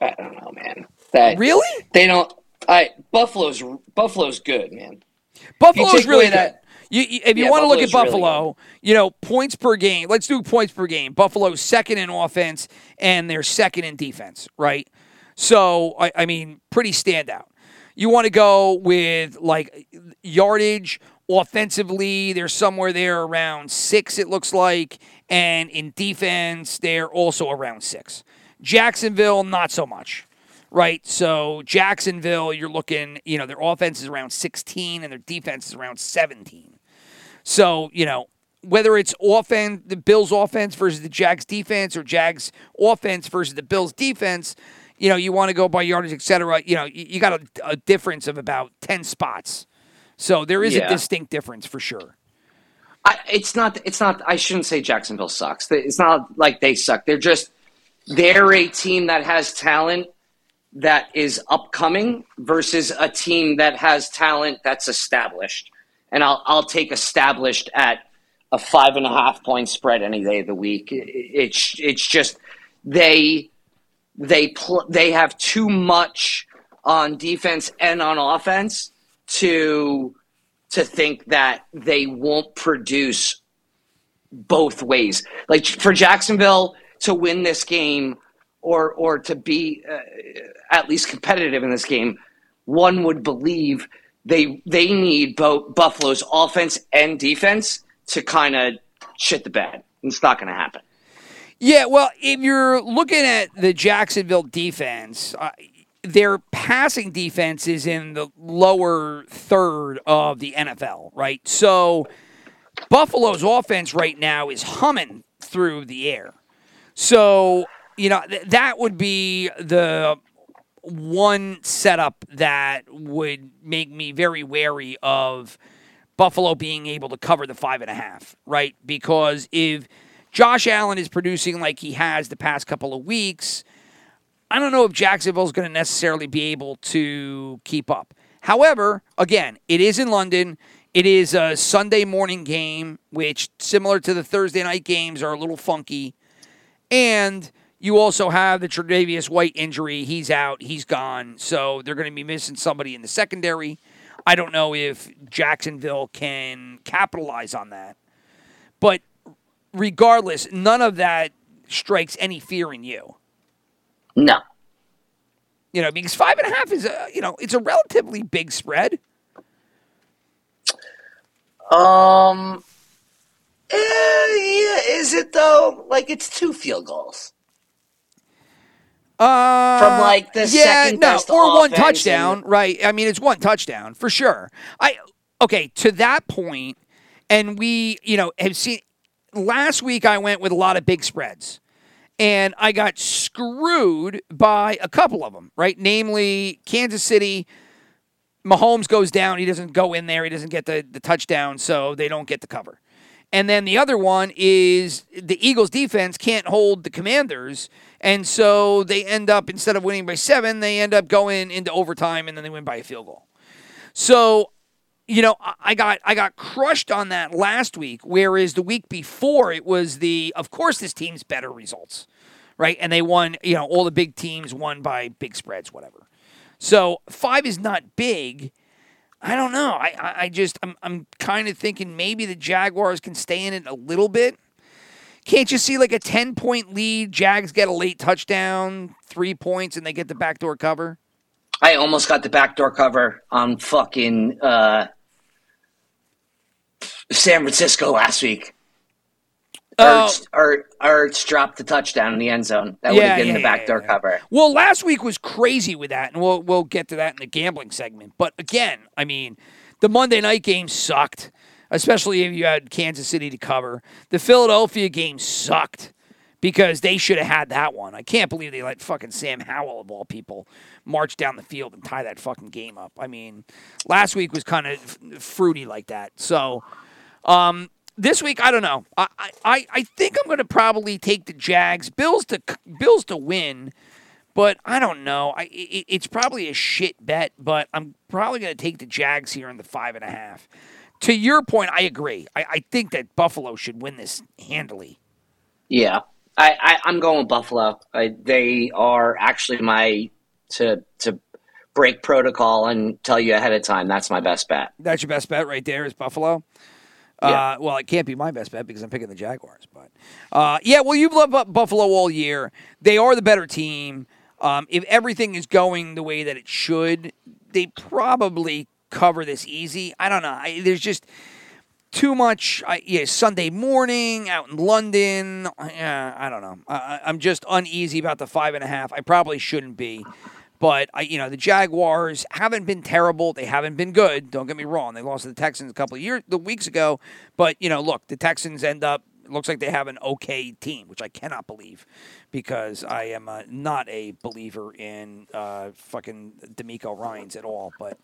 I don't know, man. That really? They don't. I Buffalo's Buffalo's good, man. Buffalo's really good. That, you, you, if you Yeah, want to look at Buffalo's really Buffalo, you know, points per game. Let's do points per game. Buffalo's second in offense and they're second in defense, right? So, I, I mean, pretty standout. You want to go with like yardage offensively, they're somewhere there around six, it looks like. And in defense, they're also around six. Jacksonville, not so much right? So Jacksonville, you're looking, you know, their offense is around 16 and their defense is around 17. So, you know, whether it's offense, the Bills offense versus the Jags defense or Jags offense versus the Bills defense, you know, you want to go by yardage, et cetera. You know, you, you got a, a, difference of about 10 spots. So there is Yeah. a distinct difference for sure. I, it's not. It's not. I shouldn't say Jacksonville sucks. It's not like they suck. They're just. They're a team that has talent that is upcoming versus a team that has talent that's established. And I'll I'll take established at a five and a half point spread any day of the week. It's it's just they they pl- they have too much on defense and on offense to to think that they won't produce both ways. Like for Jacksonville to win this game or or to be uh, at least competitive in this game, one would believe they they need both Buffalo's offense and defense to kind of shit the bed. It's not going to happen. Yeah, well, if you're looking at the Jacksonville defense, uh, their passing defense is in the lower third of the NFL, right? So Buffalo's offense right now is humming through the air. So, you know, th- that would be the one setup that would make me very wary of Buffalo being able to cover the five and a half, right? Because if Josh Allen is producing like he has the past couple of weeks, I don't know if Jacksonville's going to necessarily be able to keep up. However, again, it is in London. It is a Sunday morning game, which, similar to the Thursday night games, are a little funky. And you also have the Tredavious White injury. He's out, he's gone. So they're going to be missing somebody in the secondary. I don't know if Jacksonville can capitalize on that. But regardless, none of that strikes any fear in you. No. You know, because five and a half is a you know it's a relatively big spread. Um. eh, yeah, is it though? Like it's two field goals. Uh, From, like, the yeah, second no, or one touchdown, and- right? I mean, it's one touchdown for sure. I okay to that point, and we you know have seen last week. I went with a lot of big spreads, and I got screwed by a couple of them, right? Namely, Kansas City. Mahomes goes down. He doesn't go in there. He doesn't get the, the touchdown, so they don't get the cover. And then the other one is the Eagles defense can't hold the Commanders. And so they end up, instead of winning by seven, they end up going into overtime and then they win by a field goal. So, you know, I- got I got crushed on that last week, whereas the week before it was the of course this team's better results. Right? And they won, you know, all the big teams won by big spreads, whatever. So five is not big. I don't know. I, I, I just I'm I'm kind of thinking maybe the Jaguars can stay in it a little bit. Can't you see like a ten point lead? Jags get a late touchdown, three points, and they get the backdoor cover. I almost got the backdoor cover on fucking uh, San Francisco last week. Oh. Ertz, Ertz dropped the touchdown in the end zone. That would Yeah, have given yeah, the backdoor yeah, cover. Well, last week was crazy with that, and we'll we'll get to that in the gambling segment. But again, I mean, the Monday night game sucked, especially if you had Kansas City to cover. The Philadelphia game sucked because they should have had that one. I can't believe they let fucking Sam Howell of all people march down the field and tie that fucking game up. I mean, last week was kind of f- fruity like that. So, um, this week I don't know. I I, I think I'm going to probably take the Jags. Bills to Bills to win. But I don't know. I it, it's probably a shit bet, but I'm probably going to take the Jags here in the five and a half. To your point, I agree. I, I think that Buffalo should win this handily. Yeah, I, I I'm going with Buffalo. I, they are actually my to to break protocol and tell you ahead of time. That's my best bet. That's your best bet right there is Buffalo. Yeah. Uh, well, it can't be my best bet because I'm picking the Jaguars. But uh, yeah, well, you've loved Buffalo all year. They are the better team. Um, if everything is going the way that it should, they probably cover this easy. I don't know. I, there's just too much. I, yeah, Sunday morning out in London. Yeah, I don't know. I, I- I'm just uneasy about the five and a half. I probably shouldn't be. But I, you know, the Jaguars haven't been terrible. They haven't been good. Don't get me wrong. They lost to the Texans a couple of years, the weeks ago. But you know, look, the Texans end up. It looks like they have an okay team, which I cannot believe, because I am uh, not a believer in uh, fucking DeMeco Ryans at all. But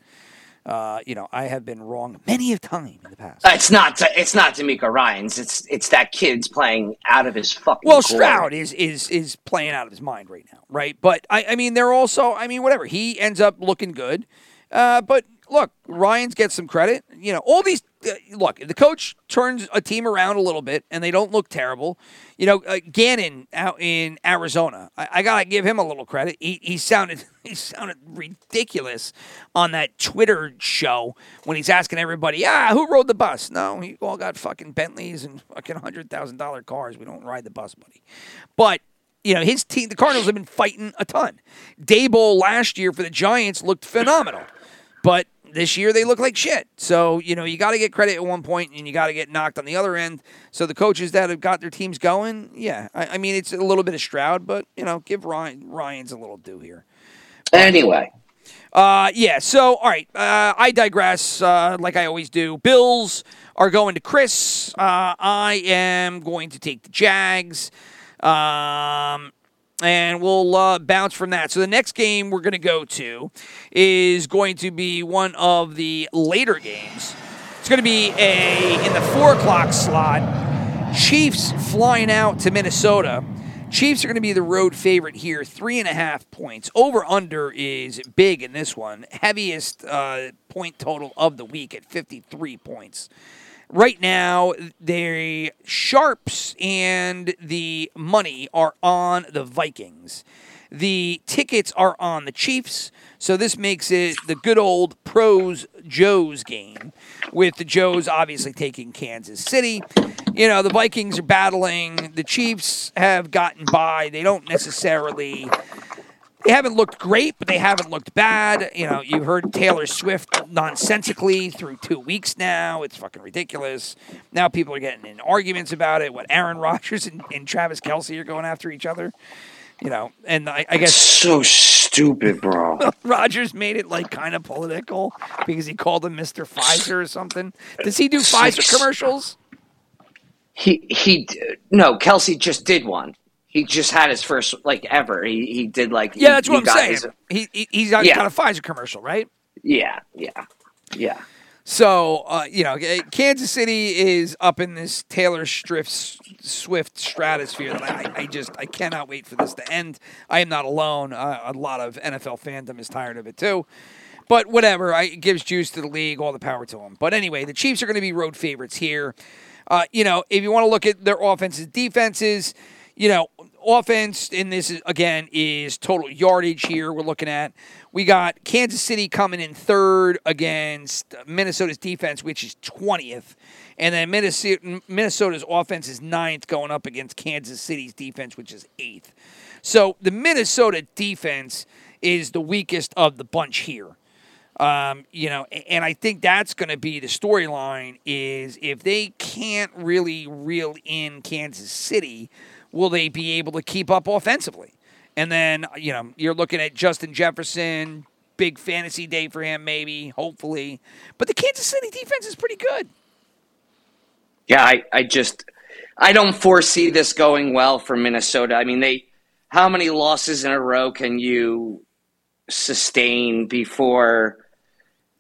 uh, you know, I have been wrong many a time in the past. It's not it's not DeMeco Ryans. It's it's that kid's playing out of his fucking. Well, glory. Stroud is is is playing out of his mind right now, right? But I, I mean, they're also, I mean, whatever. He ends up looking good, uh, but look, Ryans gets some credit. You know, all these. Uh, look, the coach turns a team around a little bit and they don't look terrible. You know, uh, Gannon out in Arizona, I, I gotta give him a little credit. He, he sounded <laughs> he sounded ridiculous on that Twitter show when he's asking everybody, "Ah, who rode the bus?" No, he all got fucking Bentleys and fucking hundred thousand dollar cars. We don't ride the bus, buddy. But you know, his team, the Cardinals have been fighting a ton. Daboll last year for the Giants looked phenomenal, but this year they look like shit. So you know, you got to get credit at one point, and you got to get knocked on the other end. So the coaches that have got their teams going, yeah, I, I mean, it's a little bit of Stroud, but you know, give Ryan Ryans a little due here. Anyway, Uh, yeah. So, all right. Uh, I digress. Uh, like I always do. Bills are going to Chris. Uh, I am going to take the Jags. Um, and we'll uh, bounce from that. So the next game we're going to go to is going to be one of the later games. It's going to be a in the four o'clock slot. Chiefs flying out to Minnesota. Chiefs are going to be the road favorite here, three and a half points. Over under is big in this one. Heaviest uh, point total of the week at 53 points. Right now, the sharps and the money are on the Vikings. The tickets are on the Chiefs, so this makes it the good old pros Joes game, with the Joes obviously taking Kansas City. You know, the Vikings are battling. The Chiefs have gotten by. They don't necessarily they haven't looked great, but they haven't looked bad. You know, you've heard Taylor Swift nonsensically through two weeks now. It's fucking ridiculous. Now people are getting in arguments about it. What Aaron <laughs> Rodgers and, and Travis Kelce are going after each other. You know, and I, I guess so stupid, bro. <laughs> Rodgers made it like kind of political because he called him Mr. Pfizer or something. Does he do <laughs> Pfizer commercials? He he no, Kelce just did one. He just had his first like ever. He he did like Yeah, he- that's he what I'm saying. his- he, he he's got, Yeah. got a Pfizer commercial, right? yeah, yeah, yeah. So, uh, you know, eh, Kansas City is up in this Taylor Swift, Swift stratosphere that I, I just I cannot wait for this to end. I am not alone. Uh, a lot of NFL fandom is tired of it too. But whatever, I, it gives juice to the league. All the power to them. But anyway, the Chiefs are going to be road favorites here. Uh, you know, if you want to look at their offenses, defenses, you know, offense in this is, again is total yardage here. We're looking at we got Kansas City coming in third against Minnesota's defense, which is twentieth, and then Minnesota, Minnesota's offense is ninth, going up against Kansas City's defense, which is eighth. So the Minnesota defense is the weakest of the bunch here. Um, you know, and I think that's going to be the storyline is if they can't really reel in Kansas City, will they be able to keep up offensively? And then, you know, you're looking at Justin Jefferson, big fantasy day for him, maybe, hopefully. But the Kansas City defense is pretty good. Yeah, I, I just I don't foresee this going well for Minnesota. I mean, they how many losses in a row can you sustain before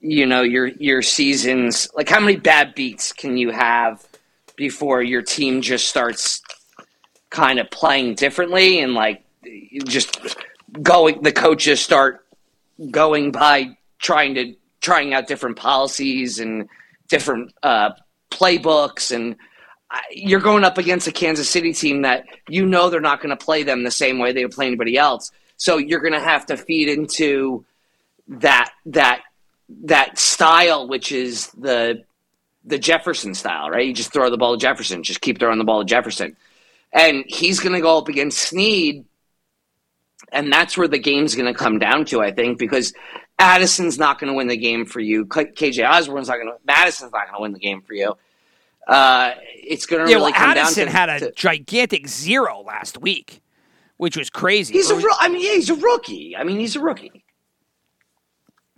you know your your seasons like how many bad beats can you have before your team just starts kind of playing differently and like just going the coaches start going by trying to trying out different policies and different uh, playbooks and you're going up against a Kansas City team that you know they're not going to play them the same way they would play anybody else. So you're going to have to feed into that that that style, which is the the Jefferson style, right? You just throw the ball to Jefferson, just keep throwing the ball to Jefferson, and he's going to go up against Sneed, and that's where the game's going to come down to, I think, because Addison's not going to win the game for you. KJ Osborn's not going to. Madison's not going to win the game for you. Uh, it's going to Yeah, really well, come Addison down to, had a to- gigantic zero last week, which was crazy. He's a. Or- ro- I mean, yeah, he's a rookie. I mean, he's a rookie.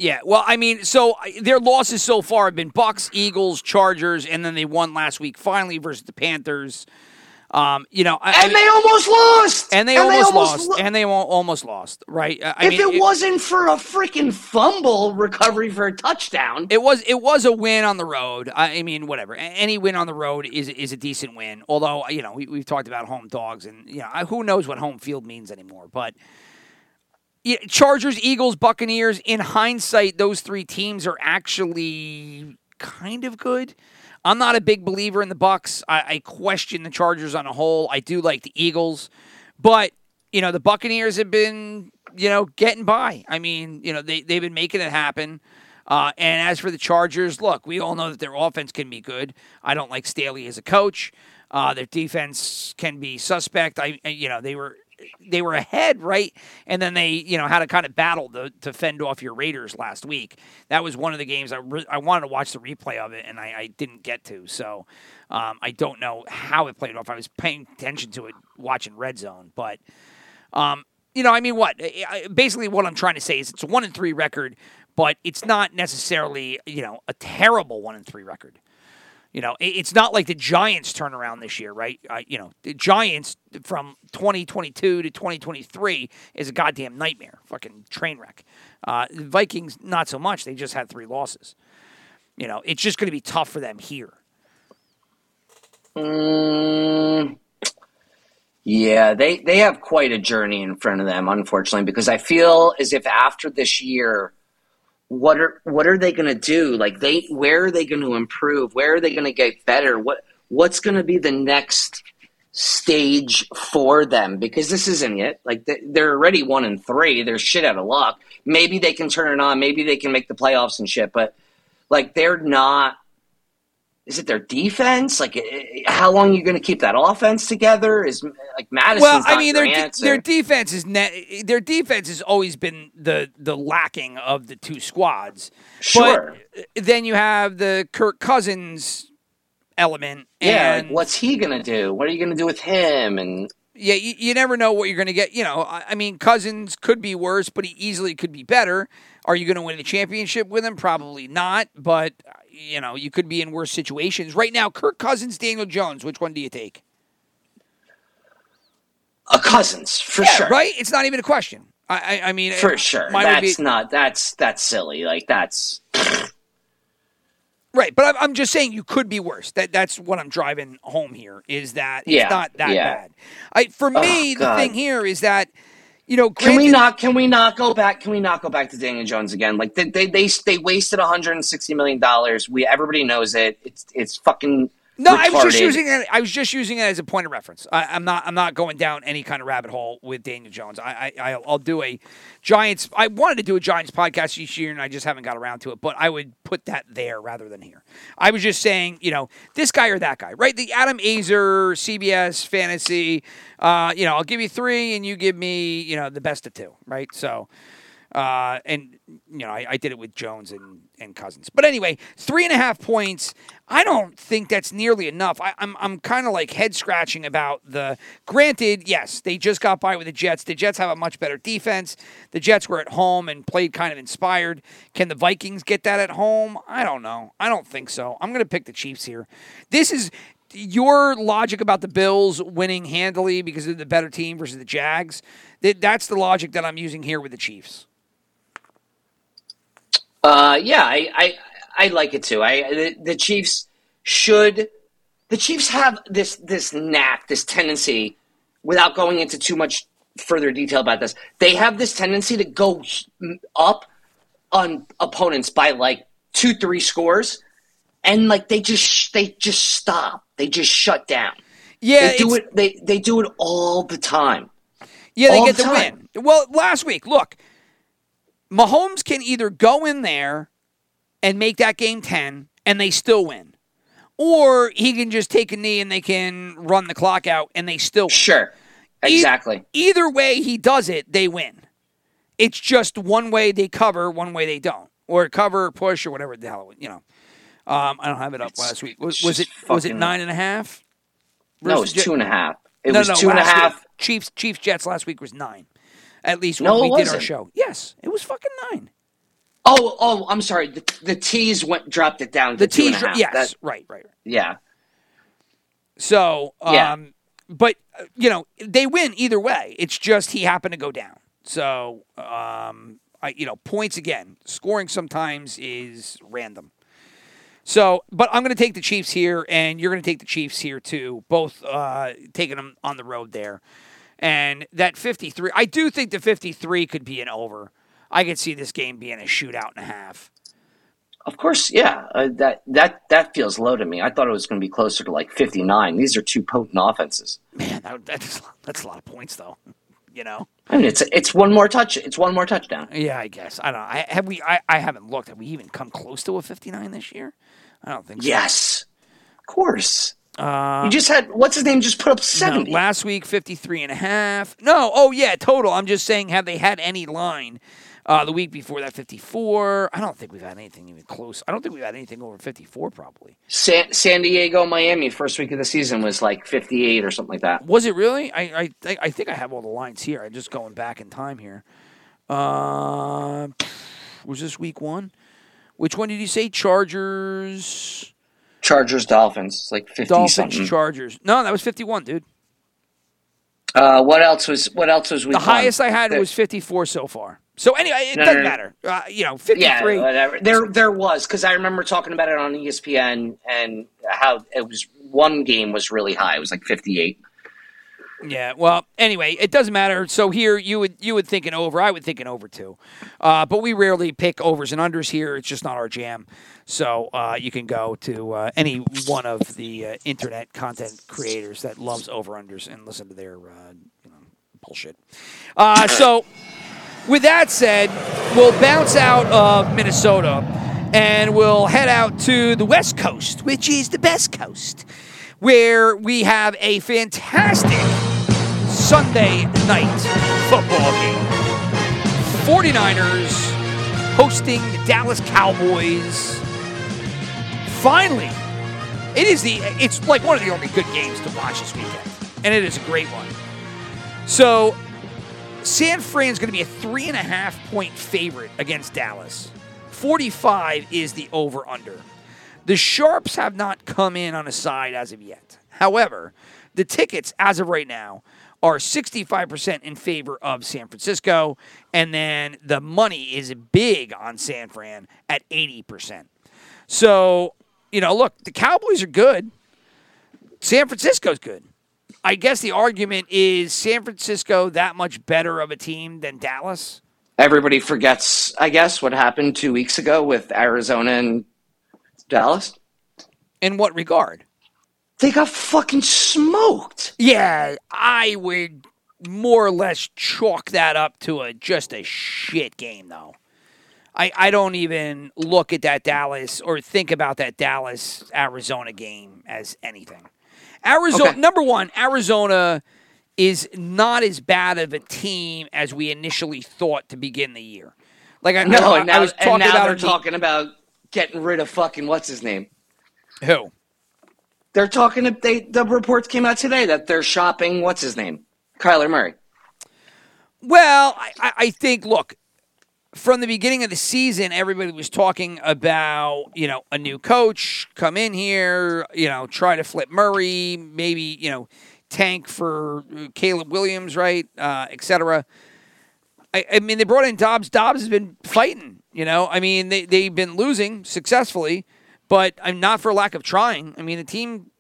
Yeah, well, I mean, so their losses so far have been Bucks, Eagles, Chargers, and then they won last week finally versus the Panthers. Um, you know, I, And they almost lost. and they And almost, lost, lo- and they almost lost, right? I if mean, it, wasn't for a freaking fumble recovery for a touchdown, It was it was a win on the road. I, mean, whatever. Any win on the road is is a decent win. Although you know we, we've talked about home dogs, and you know I- who knows what home field means anymore. But yeah, Chargers, Eagles, Buccaneers. In hindsight, those three teams are actually kind of good. I'm not a big believer in the Bucks. I, I question the Chargers on a whole. I do like the Eagles, but you know the Buccaneers have been you know getting by. I mean, you know they they've been making it happen. Uh, and as for the Chargers, look, we all know that their offense can be good. I don't like Staley as a coach. Uh, their defense can be suspect. I, you know, they were they were ahead, right? And then they, you know, had to kind of battle to, to fend off your Raiders last week. That was one of the games I, re- I wanted to watch the replay of it, and I, I didn't get to. So um, I don't know how it played off. I was paying attention to it watching Red Zone, but um, you know, I mean, what? Basically, what I'm trying to say is it's a one and three record, but it's not necessarily you know a terrible one and three record. You know, it's not like the Giants turnaround this year, right? You know, the Giants from 2022 to 2023 is a goddamn nightmare, fucking train wreck. Uh, Vikings, not so much. They just had three losses. You know, it's just going to be tough for them here. Mm, yeah, they they have quite a journey in front of them, unfortunately, because I feel as if after this year, what are what are they going to do? Like they, where are they going to improve? Where are they going to get better? What what's going to be the next stage for them? Because this isn't it. Like they- they're already one and three. They're shit out of luck. Maybe they can turn it on. Maybe they can make the playoffs and shit. But like they're not is it their defense? Like, eh, how long are you going to keep that offense together? Is like Madison's well, I mean, their de- their defense is ne- their defense has always been the the lacking of the two squads. Sure. But then you have the Kirk Cousins element, yeah, and like, what's he going to do? What are you going to do with him? And yeah, you, you never know what you're going to get. You know, I, I mean, Cousins could be worse, but he easily could be better. Are you going to win the championship with him? Probably not. But you know, you could be in worse situations right now. Kirk Cousins, Daniel Jones. Which one do you take? a Cousins for Yeah, sure, right. It's not even a question. I, I, I mean, For sure, would be- that's not that's that's silly. Like that's <sniffs> Right, but I'm, I'm just saying you could be worse. That that's what I'm driving home here is that it's Yeah, not that yeah. bad. I for Oh, me the thing here is that you know Can we not? Can we not go back? Can we not go back to Daniel Jones again? Like they they they, they wasted 160 million dollars. We everybody knows it. It's it's fucking No, I was just using it. I was just using it as a point of reference. I, I'm not. I'm not going down any kind of rabbit hole with Daniel Jones. I, I I'll- I'll do a Giants. I wanted to do a Giants podcast each year, and I just haven't got around to it. But I would put that there rather than here. I was just saying, you know, this guy or that guy, right? The Adam Aizer CBS fantasy. Uh, you know, I'll give you three, and you give me, you know, the best of two, right? So. Uh, and you know, I, I did it with Jones and, and Cousins. But anyway, three and a half points. I don't think that's nearly enough. I, I'm I'm kind of like head scratching about the. Granted, yes, they just got by with the Jets. The Jets have a much better defense. The Jets were at home and played kind of inspired. Can the Vikings get that at home? I don't know. I don't think so. I'm going to pick the Chiefs here. This is your logic about the Bills winning handily because they're the better team versus the Jags. That that's the logic that I'm using here with the Chiefs. Uh, yeah, I, I I like it too. I the, the Chiefs should the Chiefs have this this knack, this tendency, without going into too much further detail about this. They have this tendency to go up on opponents by like two, three scores, and like they just they just stop. They just shut down. Yeah, they do it. They they do it all the time. Yeah, they All get the the win. Well, last week, look, Mahomes can either go in there and make that game 10 and they still win. Or he can just take a knee and they can run the clock out and they still win. Sure, E- exactly. either way he does it, they win. It's just one way they cover, one way they don't. Or cover, push, or whatever the hell, you know. Um, I don't have it up last week. Was, was it was it nine and a half? No, it was two and a half. It no, was no, two and a half. week. Chiefs Chiefs Jets last week was nine. At least when No, we it did our show. Yes, it was fucking nine. Oh, oh, I'm sorry. The, the T's went dropped it down. To The T's, half. yes, That- right, right, right. yeah. So, um, Yeah. but uh, you know, they win either way. It's just he happened to go down. So, um, I, you know, points again. Scoring sometimes is random. So, but I'm going to take the Chiefs here, and you're going to take the Chiefs here too. Both uh, taking them on the road there, and that 53. I do think the 53 could be an over. I could see this game being a shootout and a half. Of course, yeah. Uh, that that that feels low to me. I thought it was going to be closer to like 59. These are two potent offenses. Man, that, that's that's a lot of points, though. You know. I mean, it's it's one more touch. It's one more touchdown. Yeah, I guess. I don't know. I, have we? I, I haven't looked. Have we even come close to a 59 this year? I don't think so. Yes, of course. Uh, you just had what's his name just put up no, 70. last week, 53 and a half. No, oh, yeah, total. I'm just saying, have they had any line uh, the week before that 54? I don't think we've had anything even close. I don't think we've had anything over 54, probably. San, San Diego, Miami, first week of the season was like 58 or something like that. Was it really? I I, think- I think I have all the lines here. I'm just going back in time here. Uh, was this week one? Which one did you say? Chargers. Chargers, Dolphins, it's like 50 Dolphins, something. Chargers. No, that was 51, dude. uh, what else was what else was we? The one? highest I had There- was 54 so far. So anyway, it No, doesn't no, no. matter. Uh, you know, Yeah, 53. whatever. There, there was because I remember talking about it on ESPN and how it was one game was really high. It was like fifty-eight. Yeah. Well, anyway, it doesn't matter. So here, you would you would think an over. I would think an over too. Uh, but we rarely pick overs and unders here. It's just not our jam. So uh, you can go to uh, any one of the uh, internet content creators that loves over unders and listen to their uh, you know, bullshit. Uh, so. With that said, we'll bounce out of Minnesota and we'll head out to the West Coast, which is the best coast, where we have a fantastic Sunday night football game. 49ers hosting the Dallas Cowboys. Finally, it is the it's like one of the only good games to watch this weekend. And it is a great one. So San Fran's going to be a three and a half point favorite against Dallas. 45 is the over under. The Sharps have not come in on a side as of yet. However, the tickets as of right now are 65% in favor of San Francisco, and then the money is big on San Fran at 80%. So, you know, look, the Cowboys are good. San Francisco's good. I guess the argument is San Francisco that much better of a team than Dallas. Everybody forgets, I guess, what happened two weeks ago with Arizona and Dallas. In what regard? They got fucking smoked. Yeah, I would more or less chalk that up to a just a shit game though. I, I don't even look at that Dallas or think about that Dallas Arizona game as anything. Arizona Okay. number one, Arizona is not as bad of a team as we initially thought to begin the year. Like I know I, and now, I was and talking now about they're talking about getting rid of fucking what's his name. who. They're talking. They the reports came out today that they're shopping. What's his name? Kyler Murray. Well, I, I- think look from the beginning of the season, everybody was talking about you know a new coach come in here, you know try to flip Murray, maybe you know tank for uh, Caleb Williams, right, uh, et cetera. I, I mean, they brought in Dobbs. Dobbs has been fighting. You know, I mean, they they've been losing successfully, but I'm not for lack of trying. I mean, the team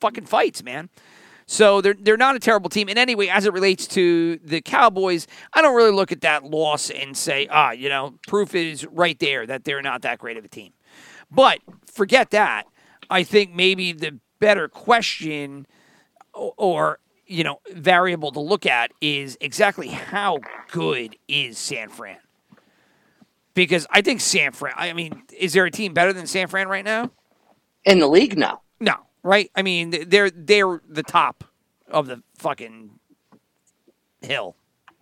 fucking fights, man. So they're they're not a terrible team. And anyway, as it relates to the Cowboys, I don't really look at that loss and say, ah, you know, proof is right there that they're not that great of a team. But forget that. I think maybe the better question o- or you know variable to look at is exactly how good is San Fran? Because I think San Fran. I mean, is there a team better than San Fran right now? In the league, no. No, right? I mean, they're they're the top of the fucking hill,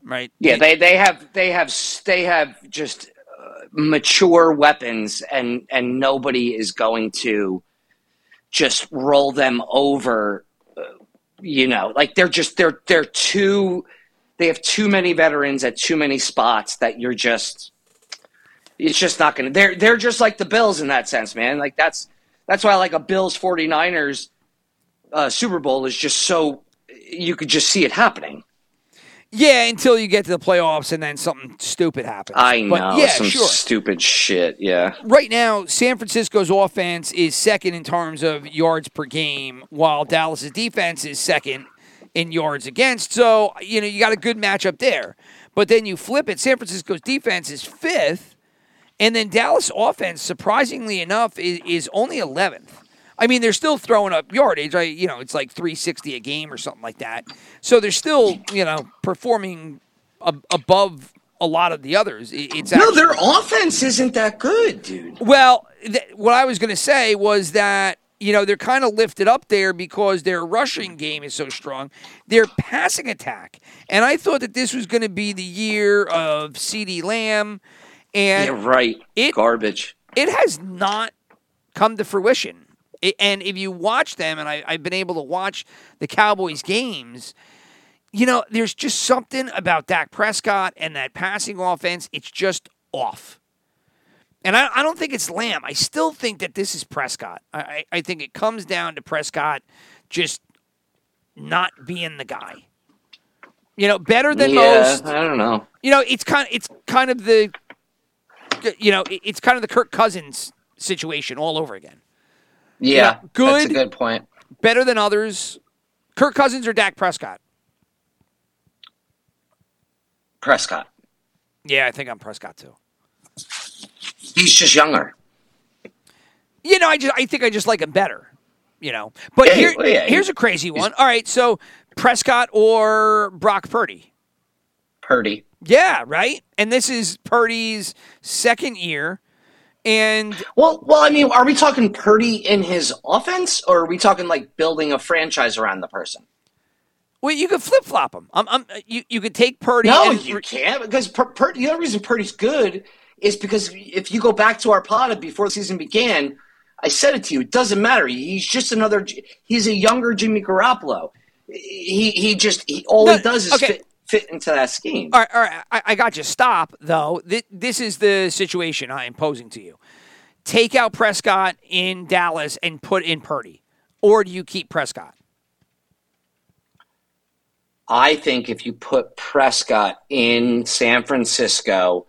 right? Yeah, they they have they have they have just uh, mature weapons, and and nobody is going to just roll them over. Uh, you know, like they're just they're they're too. They have too many veterans at too many spots that you're just. It's just not going to. They're they're just like the Bills in that sense, man. Like that's that's why like a Bills 49ers uh, Super Bowl is just so you could just see it happening. Yeah, until you get to the playoffs and then something stupid happens. I But know yeah, some sure. stupid shit. Yeah. Right now, San Francisco's offense is second in terms of yards per game, while Dallas's defense is second in yards against. So, you know, you got a good matchup there. But then you flip it, San Francisco's defense is fifth, and then Dallas offense, surprisingly enough, is, is only 11th. I mean, they're still throwing up yardage, right? You know, it's like 360 a game or something like that. So they're still, you know, performing ab- above a lot of the others. It- It's No, actually- their offense isn't that good, dude. well, th- what I was going to say was that you know they're kind of lifted up there because their rushing game is so strong. Their passing attack, and I thought that this was going to be the year of CeeDee Lamb, and yeah, right. it- Garbage. it has not come to fruition. I- and if you watch them, and I, I've been able to watch the Cowboys games, you know, there's just something about Dak Prescott and that passing offense. It's just off. And I, I don't think it's Lamb. I still think that this is Prescott. I, I, I think it comes down to Prescott just not being the guy. You know, better than yeah, most. I don't know. You know, it's kind of, it's kind of the you know, it's kind of the Kirk Cousins situation all over again. Yeah, know, good- That's a good point. Better than others. Kirk Cousins or Dak Prescott? Prescott. Yeah, I think I'm Prescott too. He's just younger. You know, I just I think I just like him better. You know, but Yeah, here, well, yeah, here's a crazy one. All right, so Prescott or Brock Purdy? Purdy. Yeah, right. And this is Purdy's second year, and Well, well, I mean, are we talking Purdy in his offense, or are we talking like building a franchise around the person? well, you could flip flop him. I'm, I'm, you you could take Purdy. No, and, you can't because Pur- Pur- the other reason Purdy's good is because if you go back to our pod before the season began, I said it to you. It doesn't matter. He's just another. He's a younger Jimmy Garoppolo. He he just he, all No, he does is okay. fit fit into that scheme. All right, all right. I, I got you. Stop, though. Th- this is the situation I am posing to you. Take out Prescott in Dallas and put in Purdy, or do you keep Prescott? I think if you put Prescott in San Francisco,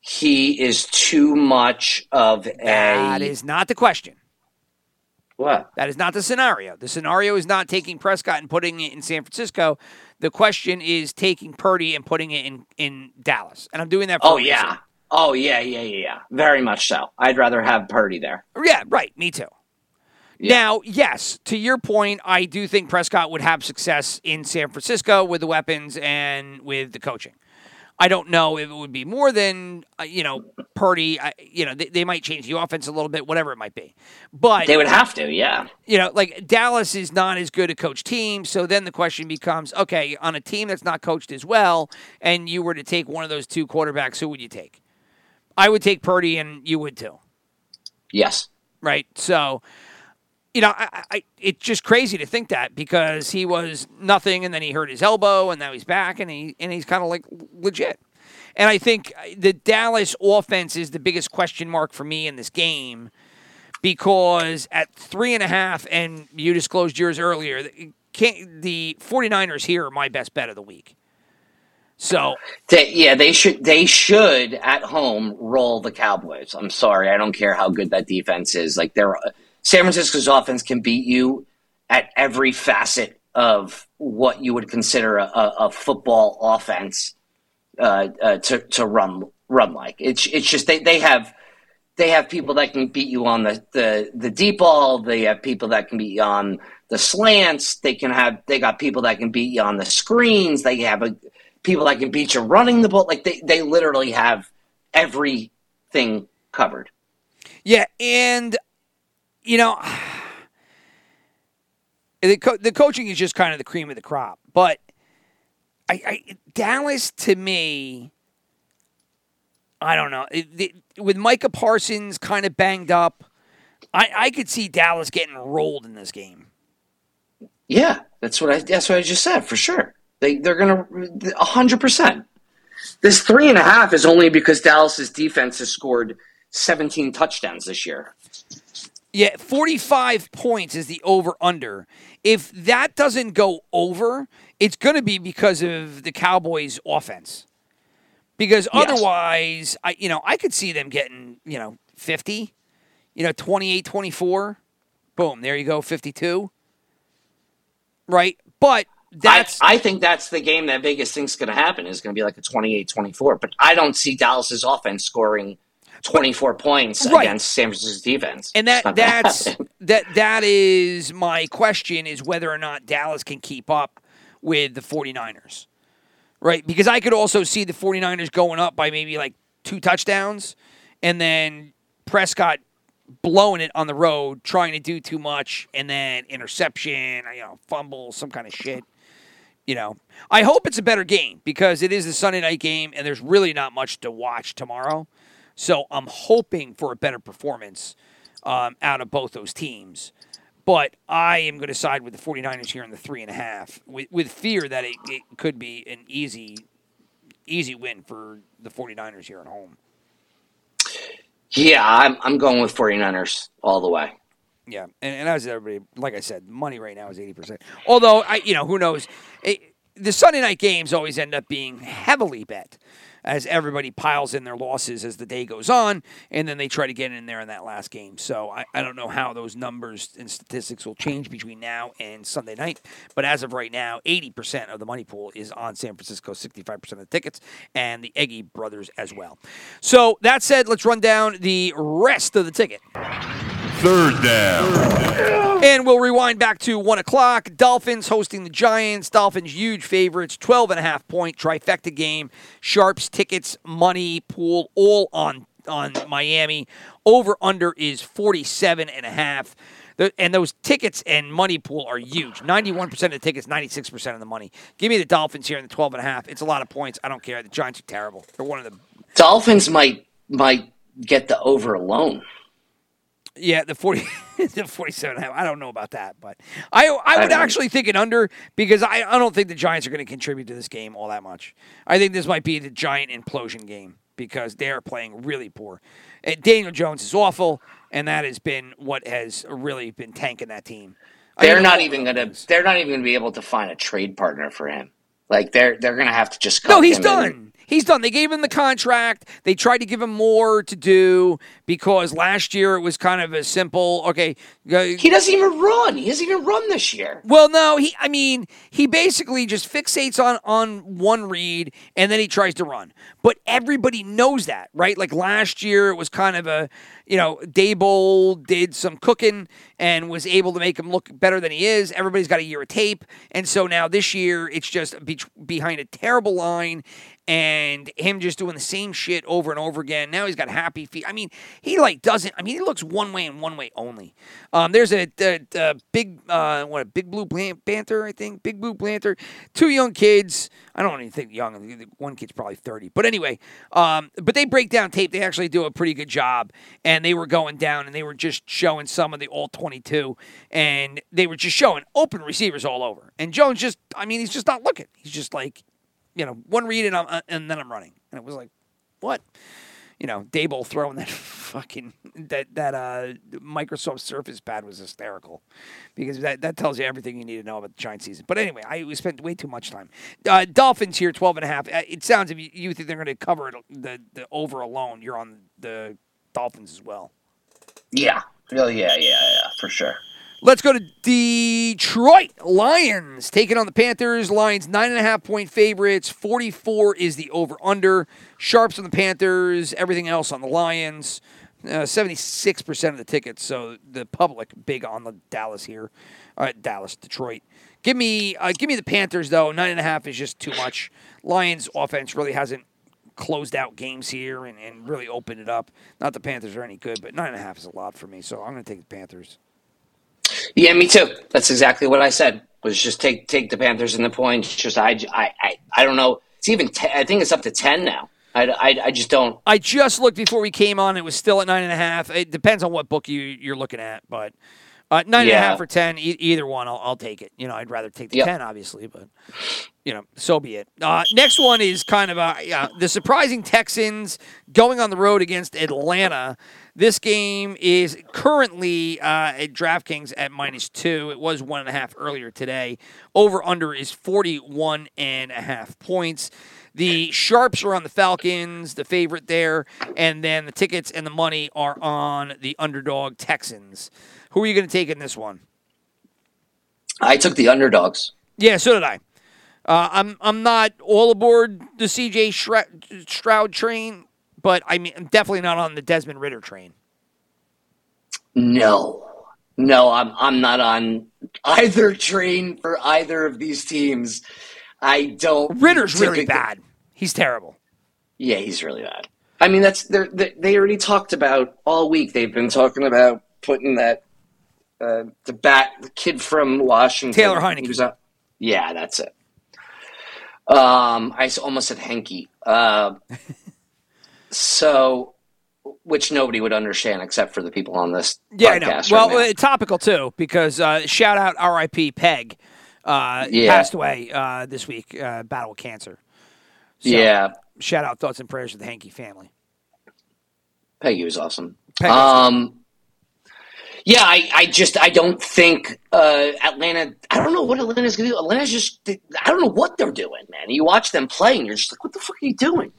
he is too much of a That is not the question. what? That is not the scenario. The scenario is not taking Prescott and putting it in San Francisco. The question is taking Purdy and putting it in, in Dallas. And I'm doing that for Oh reason. yeah. Oh yeah, yeah, yeah, yeah. Very much so. I'd rather have Purdy there. Yeah, right. Me too. Now, yes, to your point, I do think Prescott would have success in San Francisco with the weapons and with the coaching. I don't know if it would be more than uh, you know Purdy. I, you know, they, they might change the offense a little bit, whatever it might be. But They would have to, yeah. you know, like Dallas is not as good a coach team. So then the question becomes, okay, on a team that's not coached as well, and you were to take one of those two quarterbacks, who would you take? I would take Purdy, and you would too, Yes. right? So, you know, I, I, it's just crazy to think that because he was nothing, and then he hurt his elbow, and now he's back, and he and he's kind of like legit. And I think uh, the Dallas offense is the biggest question mark for me in this game because at three and a half, and you disclosed yours earlier, the- uh, can't, the 49ers here are my best bet of the week. So, They, yeah, they should they should at home roll the Cowboys. I'm sorry, I don't care how good that defense is. Like they're San Francisco's offense can beat you at every facet of what you would consider a, a, football offense uh, uh, to to run run like. It's it's just they, they have they have people that can beat you on the, the the deep ball. They have people that can beat you on the slants. They can have they got people that can beat you on the screens. They have a, people that can beat you running the ball. Like they they literally have everything covered. yeah, and, you know, <sighs> the, co- the coaching is just kind of the cream of the crop. But I, I Dallas, to me, I don't know. It, it- with Micah Parsons kind of banged up, I, I could see Dallas getting rolled in this game. Yeah, that's what I that's what I just said for sure. They they're gonna hundred percent. This three and a half is only because Dallas's defense has scored seventeen touchdowns this year. Yeah, 45 points is the over under. If that doesn't go over, it's going to be because of the Cowboys offense. Because Yes. otherwise, I you know, I could see them getting, you know, 50, you know, 28 24. Boom, there you go, 52. Right? But that's I, I think that's the game that Vegas thinks going to happen is going to be like a 28-24. But I don't see Dallas's offense scoring 24 points Right. against San Francisco's defense. And that that's <laughs> that that is my question is whether or not Dallas can keep up with the 49ers. Right? Because I could also see the 49ers going up by maybe like two touchdowns and then Prescott blowing it on the road, trying to do too much and then interception, you know, fumble, some kind of shit. You know, I hope it's a better game because it is the Sunday night game and there's really not much to watch tomorrow. So I'm hoping for a better performance um, out of both those teams. But I am going to side with the 49ers here in the three and a half with, with fear that it, it could be an easy easy win for the 49ers here at home. Yeah, I'm, I'm going with 49ers all the way. Yeah, and, and as everybody, like I said, money right now is eighty percent. Although I, you know, who knows? It, the Sunday night games always end up being heavily bet, as everybody piles in their losses as the day goes on, and then they try to get in there in that last game. So I, I don't know how those numbers and statistics will change between now and Sunday night. But as of right now, eighty percent of the money pool is on San Francisco, sixty-five percent of the tickets, and the Eggy brothers as well. So that said, let's run down the rest of the ticket. Third down. And we'll rewind back to 1 o'clock. Dolphins hosting the Giants. Dolphins huge favorites. 12 and a half point trifecta game. Sharps, tickets, money, pool, all on, on Miami. Over under is 47 and a half. The, and those tickets and money pool are huge. 91% of the tickets, 96% of the money. Give me the Dolphins here in the 12 and a half. It's a lot of points. I don't care. The Giants are terrible. They're one of the Dolphins might might get the over alone. Yeah, the forty, <laughs> the forty-seven. half. I don't know about that, but I I would don't- actually think it under because I, I don't think the Giants are going to contribute to this game all that much. I think this might be the Giant implosion game because they are playing really poor. And Daniel Jones is awful, and that has been what has really been tanking that team. They're not even gonna. They're not even gonna be able to find a trade partner for him. Like they're they're gonna have to just. Cut No, he's him and- done. He's done. They gave him the contract. They tried to give him more to do because last year it was kind of a simple. Okay, uh, He doesn't even run. He doesn't even run this year. Well, no, he. I mean, he basically just fixates on on one read and then he tries to run. But everybody knows that, right? Like last year, it was kind of a, you know, Daboll did some cooking and was able to make him look better than he is. Everybody's got a year of tape, and so now this year it's just be, behind a terrible line, and him just doing the same shit over and over again. Now he's got happy feet. I mean, he like doesn't. I mean, he looks one way and one way only. Um, there's a, a, a big uh, what a big blue panther, I think, big blue panther. Two young kids. I don't even think young. One kid's probably thirty. But anyway, um, but they break down tape. They actually do a pretty good job, and they were going down and they were just showing some of the all twenty-two, and they were just showing open receivers all over. And Jones just, I mean, he's just not looking. He's just like you know, one read and, uh, and then I'm running. And it was like, what? You know, Daboll throwing that <laughs> fucking that that uh, Microsoft Surface pad was hysterical because that, that tells you everything you need to know about the Giant season. But anyway, I we spent way too much time. Uh, Dolphins here, 12 and a half. Uh, It sounds if you, you think they're going to cover it, the the over alone, you're on the Dolphins as well. Yeah. Oh yeah, yeah, yeah, for sure. Let's go to Detroit Lions taking on the Panthers. Lions nine and a half point favorites. Forty four is the over under. Sharps on the Panthers. Everything else on the Lions. Seventy six percent of the tickets. So the public big on the Dallas here. Uh, Dallas, Detroit. Give me, uh, give me the Panthers though. Nine and a half is just too much. Lions offense really hasn't closed out games here and, and really opened it up. Not the Panthers are any good, but nine and a half is a lot for me. So I'm going to take the Panthers. Yeah, me too. That's exactly what I said. Was just take take the Panthers and the points. Just I I I, I don't know. It's even. Ten, I think it's up to ten now. I, I, I just don't. I just looked before we came on. It was still at nine and a half. It depends on what book you you're looking at, but uh, nine and a half or ten, e- either one, I'll, I'll take it. You know, I'd rather take the Yep. ten, obviously, but you know, so be it. Uh, next one is kind of a yeah, the surprising Texans going on the road against Atlanta. This game is currently uh, at DraftKings at minus two. It was one and a half earlier today. Over under is 41 and a half points. The sharps are on the Falcons, the favorite there, and then the tickets and the money are on the underdog Texans. Who are you going to take in this one? I took the underdogs. Yeah, so did I. Uh, I'm I'm not all aboard the CJ Shra- Stroud train, but I mean I'm definitely not on the Desmond Ridder train. No, no, I'm I'm not on either train for either of these teams. I don't. Ridder's really bad. He's terrible. Yeah, he's really bad. I mean, that's they they already talked about all week. They've been talking about putting that uh, the bat the kid from Washington Taylor Heinicke. he was out- yeah, that's it. Um, I almost said Henke. Uh, <laughs> so, which nobody would understand except for the people on this Yeah, I know. Well, right uh, topical too because uh, shout out R.I.P. Peg, uh, Yeah. passed away uh, this week, uh, battle with cancer. So, yeah, Shout out thoughts and prayers to the Hankey family. Peggy was awesome. Peggy was um, yeah, I, I just I don't think uh, Atlanta. I don't know what Atlanta's gonna do. Atlanta's just I don't know what they're doing, man. You watch them play, and you're just like, what the fuck are you doing?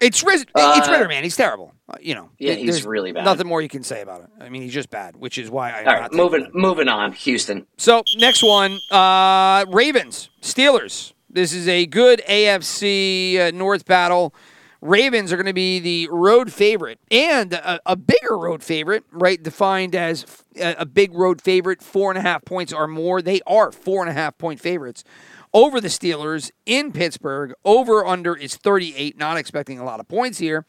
It's Riz- it's Uh, Ridder, man. He's terrible. Uh, you know. Yeah, he's really bad. Nothing more you can say about it. I mean, he's just bad, which is why I. All right, moving moving on, Houston. So next one, uh, Ravens, Steelers. This is a good AFC uh, North battle. Ravens are going to be the road favorite and a, a bigger road favorite, right? Defined as a big road favorite, four and a half points or more. They are four and a half point favorites over the Steelers in Pittsburgh. Over under is 38. Not expecting a lot of points here.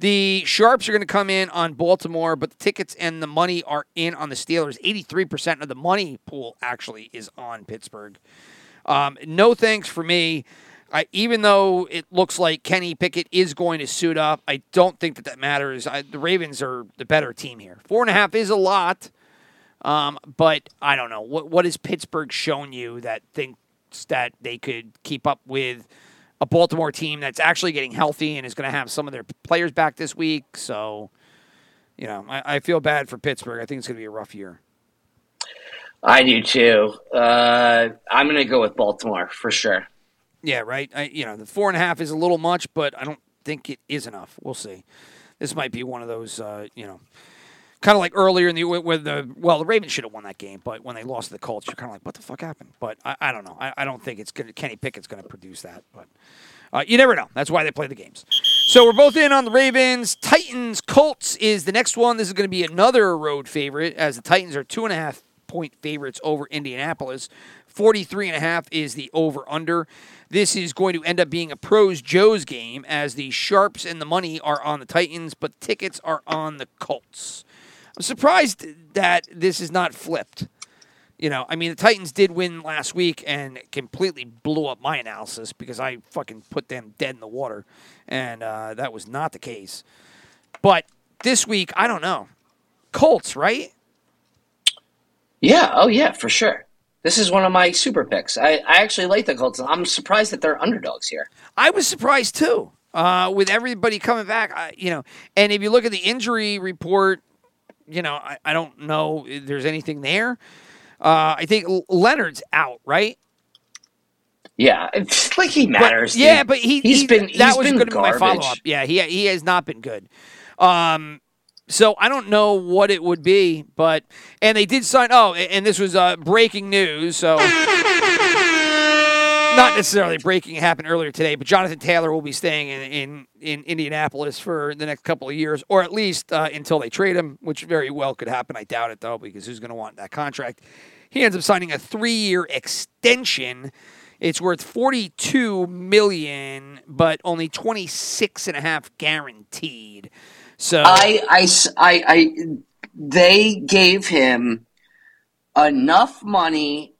The Sharps are going to come in on Baltimore, but the tickets and the money are in on the Steelers. 83% of the money pool actually is on Pittsburgh. Um, no thanks for me. I, even though it looks like Kenny Pickett is going to suit up, I don't think that that matters. I, the Ravens are the better team here. Four and a half is a lot, um, but I don't know what what has Pittsburgh shown you that thinks that they could keep up with a Baltimore team that's actually getting healthy and is going to have some of their players back this week. So, you know, I, I feel bad for Pittsburgh. I think it's going to be a rough year. I do too. Uh, I'm gonna go with Baltimore for sure. Yeah, right. I, you know, the four and a half is a little much, but I don't think it is enough. We'll see. This might be one of those, uh, you know, kind of like earlier in the where the well, the Ravens should have won that game, but when they lost to the Colts, you're kind of like, what the fuck happened? But I, I don't know. I, I don't think it's gonna Kenny Pickett's to produce that, but. Uh, you never know. That's why they play the games. So we're both in on the Ravens. Titans Colts is the next one. This is going to be another road favorite as the Titans are two and a half point favorites over Indianapolis. 43 and a half is the over under. This is going to end up being a pros Joe's game as the sharps and the money are on the Titans, but tickets are on the Colts. I'm surprised that this is not flipped. You know, I mean, the Titans did win last week and completely blew up my analysis because I fucking put them dead in the water, and uh, that was not the case. But this week, I don't know. Colts, right? Yeah. Oh, yeah, for sure. This is one of my super picks. I, I actually like the Colts. I'm surprised that they're underdogs here. I was surprised too. Uh, with everybody coming back, I, you know, and if you look at the injury report, you know, I, I don't know if there's anything there. Uh, I think Leonard's out, right? Yeah, it's like he matters. But, yeah, but he, he's he- been that he's was going to be my follow up. Yeah, he he has not been good. Um, so I don't know what it would be, but and they did sign. Oh, and this was uh, breaking news. So not necessarily breaking. It happened earlier today, but Jonathan Taylor will be staying in in, in Indianapolis for the next couple of years, or at least uh, until they trade him, which very well could happen. I doubt it though, because who's going to want that contract? He ends up signing a three-year extension. It's worth 42 million, but only 26 and a half guaranteed. So I, I I- I- they gave him enough money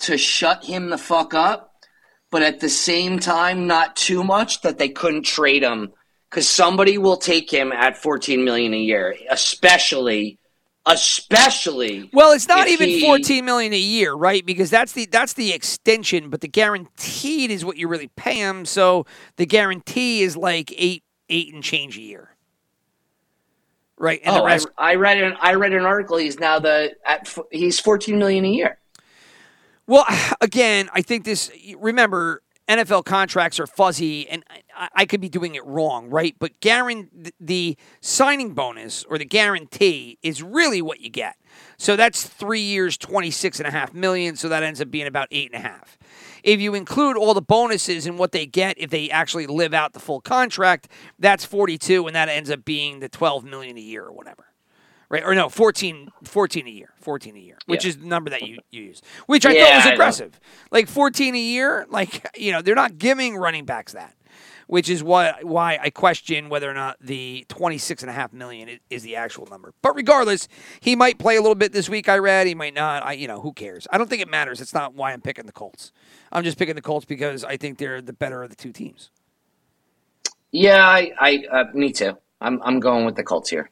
to shut him the fuck up, but at the same time, not too much that they couldn't trade him because somebody will take him at 14 million a year, especially, especially. Well, it's not even he- 14 million a year, right? Because that's the that's the extension, but the guaranteed is what you really pay him. So the guarantee is like eight eight and change a year, right? And Oh, I, read an I read an article. He's now the at he's 14 million a year. Well, <sighs> again, I think this. Remember, NFL contracts are fuzzy, and I, I could be doing it wrong, right? But guarant- the signing bonus or the guarantee is really what you get. So that's three years, twenty six and a half million. So that ends up being about eight and a half. If you include all the bonuses and what they get if they actually live out the full contract, that's forty two, and that ends up being the twelve million a year or whatever. Right or no, 14, 14 a year, fourteen a year, which Yeah. is the number that you, you use, which I thought was aggressive. Like fourteen a year, like you know, they're not giving running backs that, which is what why I question whether or not the twenty six and a half million i- is the actual number. But regardless, he might play a little bit this week. I read he might not. I you know who cares? I don't think it matters. It's not why I'm picking the Colts. I'm just picking the Colts because I think they're the better of the two teams. Yeah, I, I uh, me too. I'm I'm going with the Colts here.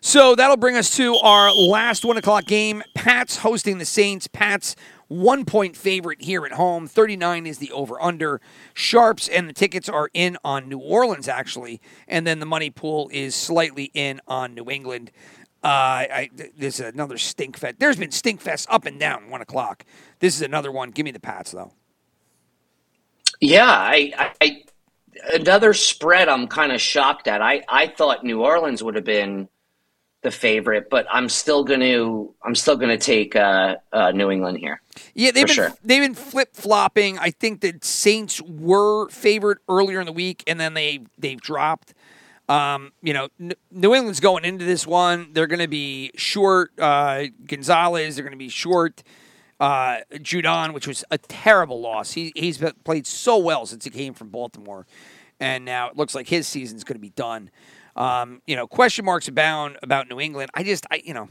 So that'll bring us to our last one o'clock game. Pats hosting the Saints. Pats one point favorite here at home. 39 is the over under. Sharps and the tickets are in on New Orleans, actually. And then the money pool is slightly in on New England. Uh, I, th- this is another stink fest. There's been stink fest up and down one o'clock. This is another one. Give me the Pats, though. Yeah, I, I another spread. I'm kind of shocked at. I I thought New Orleans would have been the favorite, but I'm still going to I'm still going to take uh, uh, New England here. Yeah, they've been sure. they've been flip flopping. I think the Saints were favored earlier in the week, and then they they've dropped. Um, you know, N- New England's going into this one. They're going to be short uh, Gonzalez. They're going to be short uh, Judon, which was a terrible loss. He he's played so well since he came from Baltimore, and now it looks like his season's going to be done. Um, you know, question marks abound about New England. I just, I you know,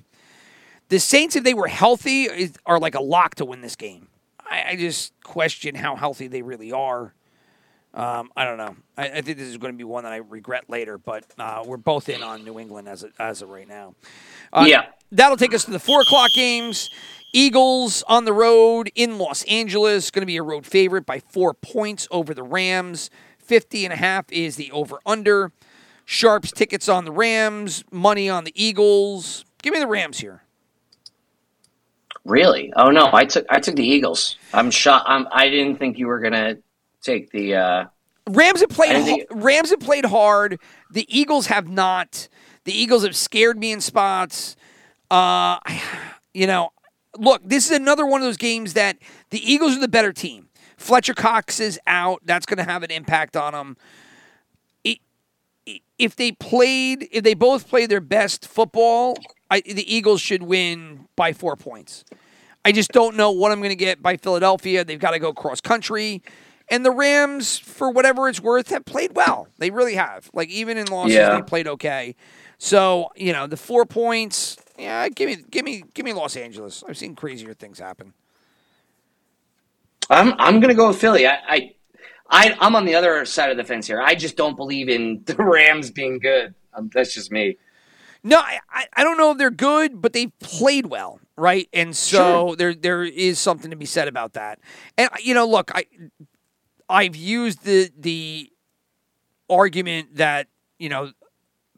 the Saints, if they were healthy, is, are like a lock to win this game. I, I just question how healthy they really are. Um, I don't know. I, I think this is going to be one that I regret later, but uh, we're both in on New England as of, as of right now. Uh, Yeah. That'll take us to the four o'clock games. Eagles on the road in Los Angeles. Going to be a road favorite by four points over the Rams. 50 and a half is the over under. Sharps tickets on the Rams, money on the Eagles. Give me the Rams here. Really? Oh no, I took I took the Eagles. I'm shocked. I'm, I didn't think you were going to take the. Uh, Rams have played. Think- Rams have played hard. The Eagles have not. The Eagles have scared me in spots. Uh, you know, look, this is another one of those games that the Eagles are the better team. Fletcher Cox is out. That's going to have an impact on them. If they played, if they both play their best football, I, the Eagles should win by four points. I just don't know what I'm going to get by Philadelphia. They've got to go cross country. And the Rams, for whatever it's worth, have played well. They really have. Like even in losses, Yeah. they played okay. So you know the four points. Yeah, give me, give me, give me Los Angeles. I've seen crazier things happen. I'm I'm gonna go with Philly. I, I I I'm on the other side of the fence here. I just don't believe in <laughs> the Rams being good. Um, that's just me. No, I, I- don't know if they're good, but they played well, right? And so Sure. there there is something to be said about that. And you know, look, I I've used the the argument that, you know,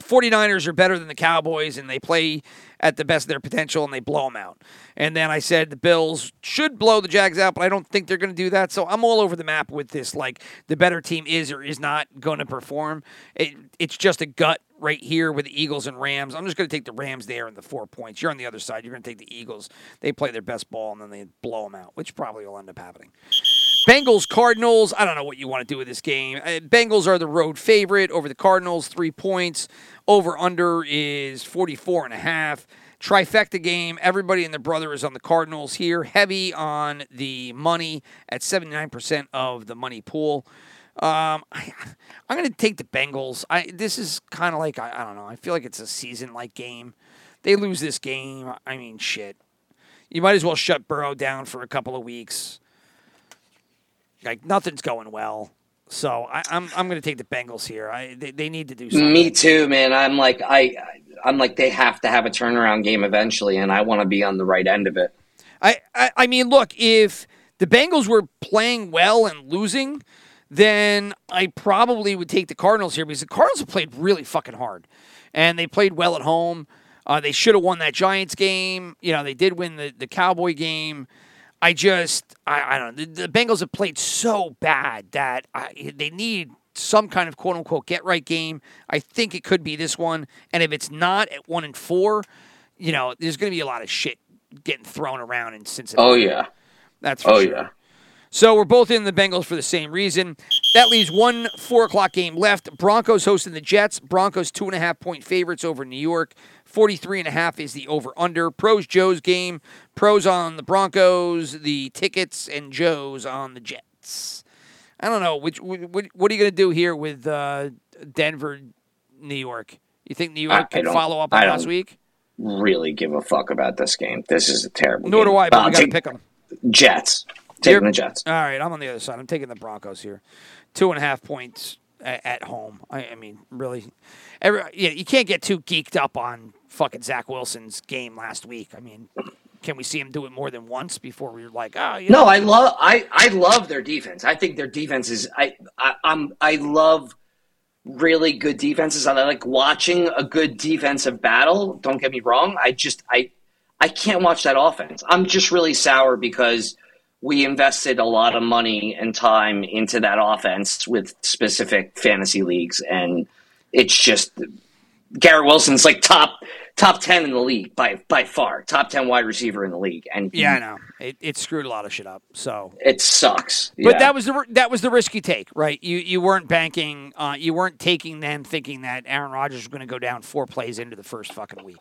49ers are better than the Cowboys and they play at the best of their potential and they blow them out. And then I said the Bills should blow the Jags out, but I don't think they're going to do that. So I'm all over the map with this. Like the better team is or is not going to perform. It, it's just a gut right here with the Eagles and Rams. I'm just going to take the Rams there and the four points. You're on the other side. You're going to take the Eagles. They play their best ball and then they blow them out, which probably will end up happening. Bengals Cardinals. I don't know what you want to do with this game. Uh, Bengals are the road favorite over the Cardinals, three points. Over under is 44 and a half. Trifecta game. Everybody and their brother is on the Cardinals here. Heavy on the money at 79% of the money pool. Um, I, I'm going to take the Bengals. I this is kind of like I, I don't know. I feel like it's a season like game. They lose this game. I mean, shit. You might as well shut Burrow down for a couple of weeks. Like nothing's going well. So I, I'm I'm going to take the Bengals here. I they, they need to do something. Me too, man. I'm like I I'm like they have to have a turnaround game eventually, and I want to be on the right end of it. I, I I mean, look, if the Bengals were playing well and losing, then I probably would take the Cardinals here because the Cardinals have played really fucking hard, and they played well at home. Uh, they should have won that Giants game. You know, they did win the, the Cowboy game. I just, I, I don't know. The, the Bengals have played so bad that I, they need some kind of quote unquote get right game. I think it could be this one. And if it's not at one and four, you know, there's going to be a lot of shit getting thrown around in Cincinnati. Oh yeah, That's for oh sure. yeah. So we're both in the Bengals for the same reason. That leaves one four o'clock game left. Broncos hosting the Jets. Broncos two and a half point favorites over New York. 43 and a half is the over under. Pros Joe's game. Pros on the Broncos, the tickets, and Joe's on the Jets. I don't know. Which what, what are you going to do here with uh, Denver, New York? You think New York I- I can don't- follow up I on last don't week? Really give a fuck about this game. This is a terrible. Nor game. do I, but we got to pick them. Jets. Taking You're- the Jets. All right, I'm on the other side. I'm taking the Broncos here. Two and a half points at, home. I, I mean, really, every, yeah, you can't get too geeked up on fucking Zach Wilson's game last week. I mean, can we see him do it more than once before we're like, oh, you know, No, I love I I love their defense. I think their defense is I, I I'm I love really good defenses. I like watching a good defensive battle. Don't get me wrong. I just I I can't watch that offense. I'm just really sour because we invested a lot of money and time into that offense with specific fantasy leagues and it's just Garrett Wilson's like top top 10 in the league by by far. Top 10 wide receiver in the league and he- yeah, I know it, it screwed a lot of shit up. So it sucks. But Yeah. that was the that was the risky take, right? You you weren't banking, uh, you weren't taking them thinking that Aaron Rodgers was going to go down four plays into the first fucking week.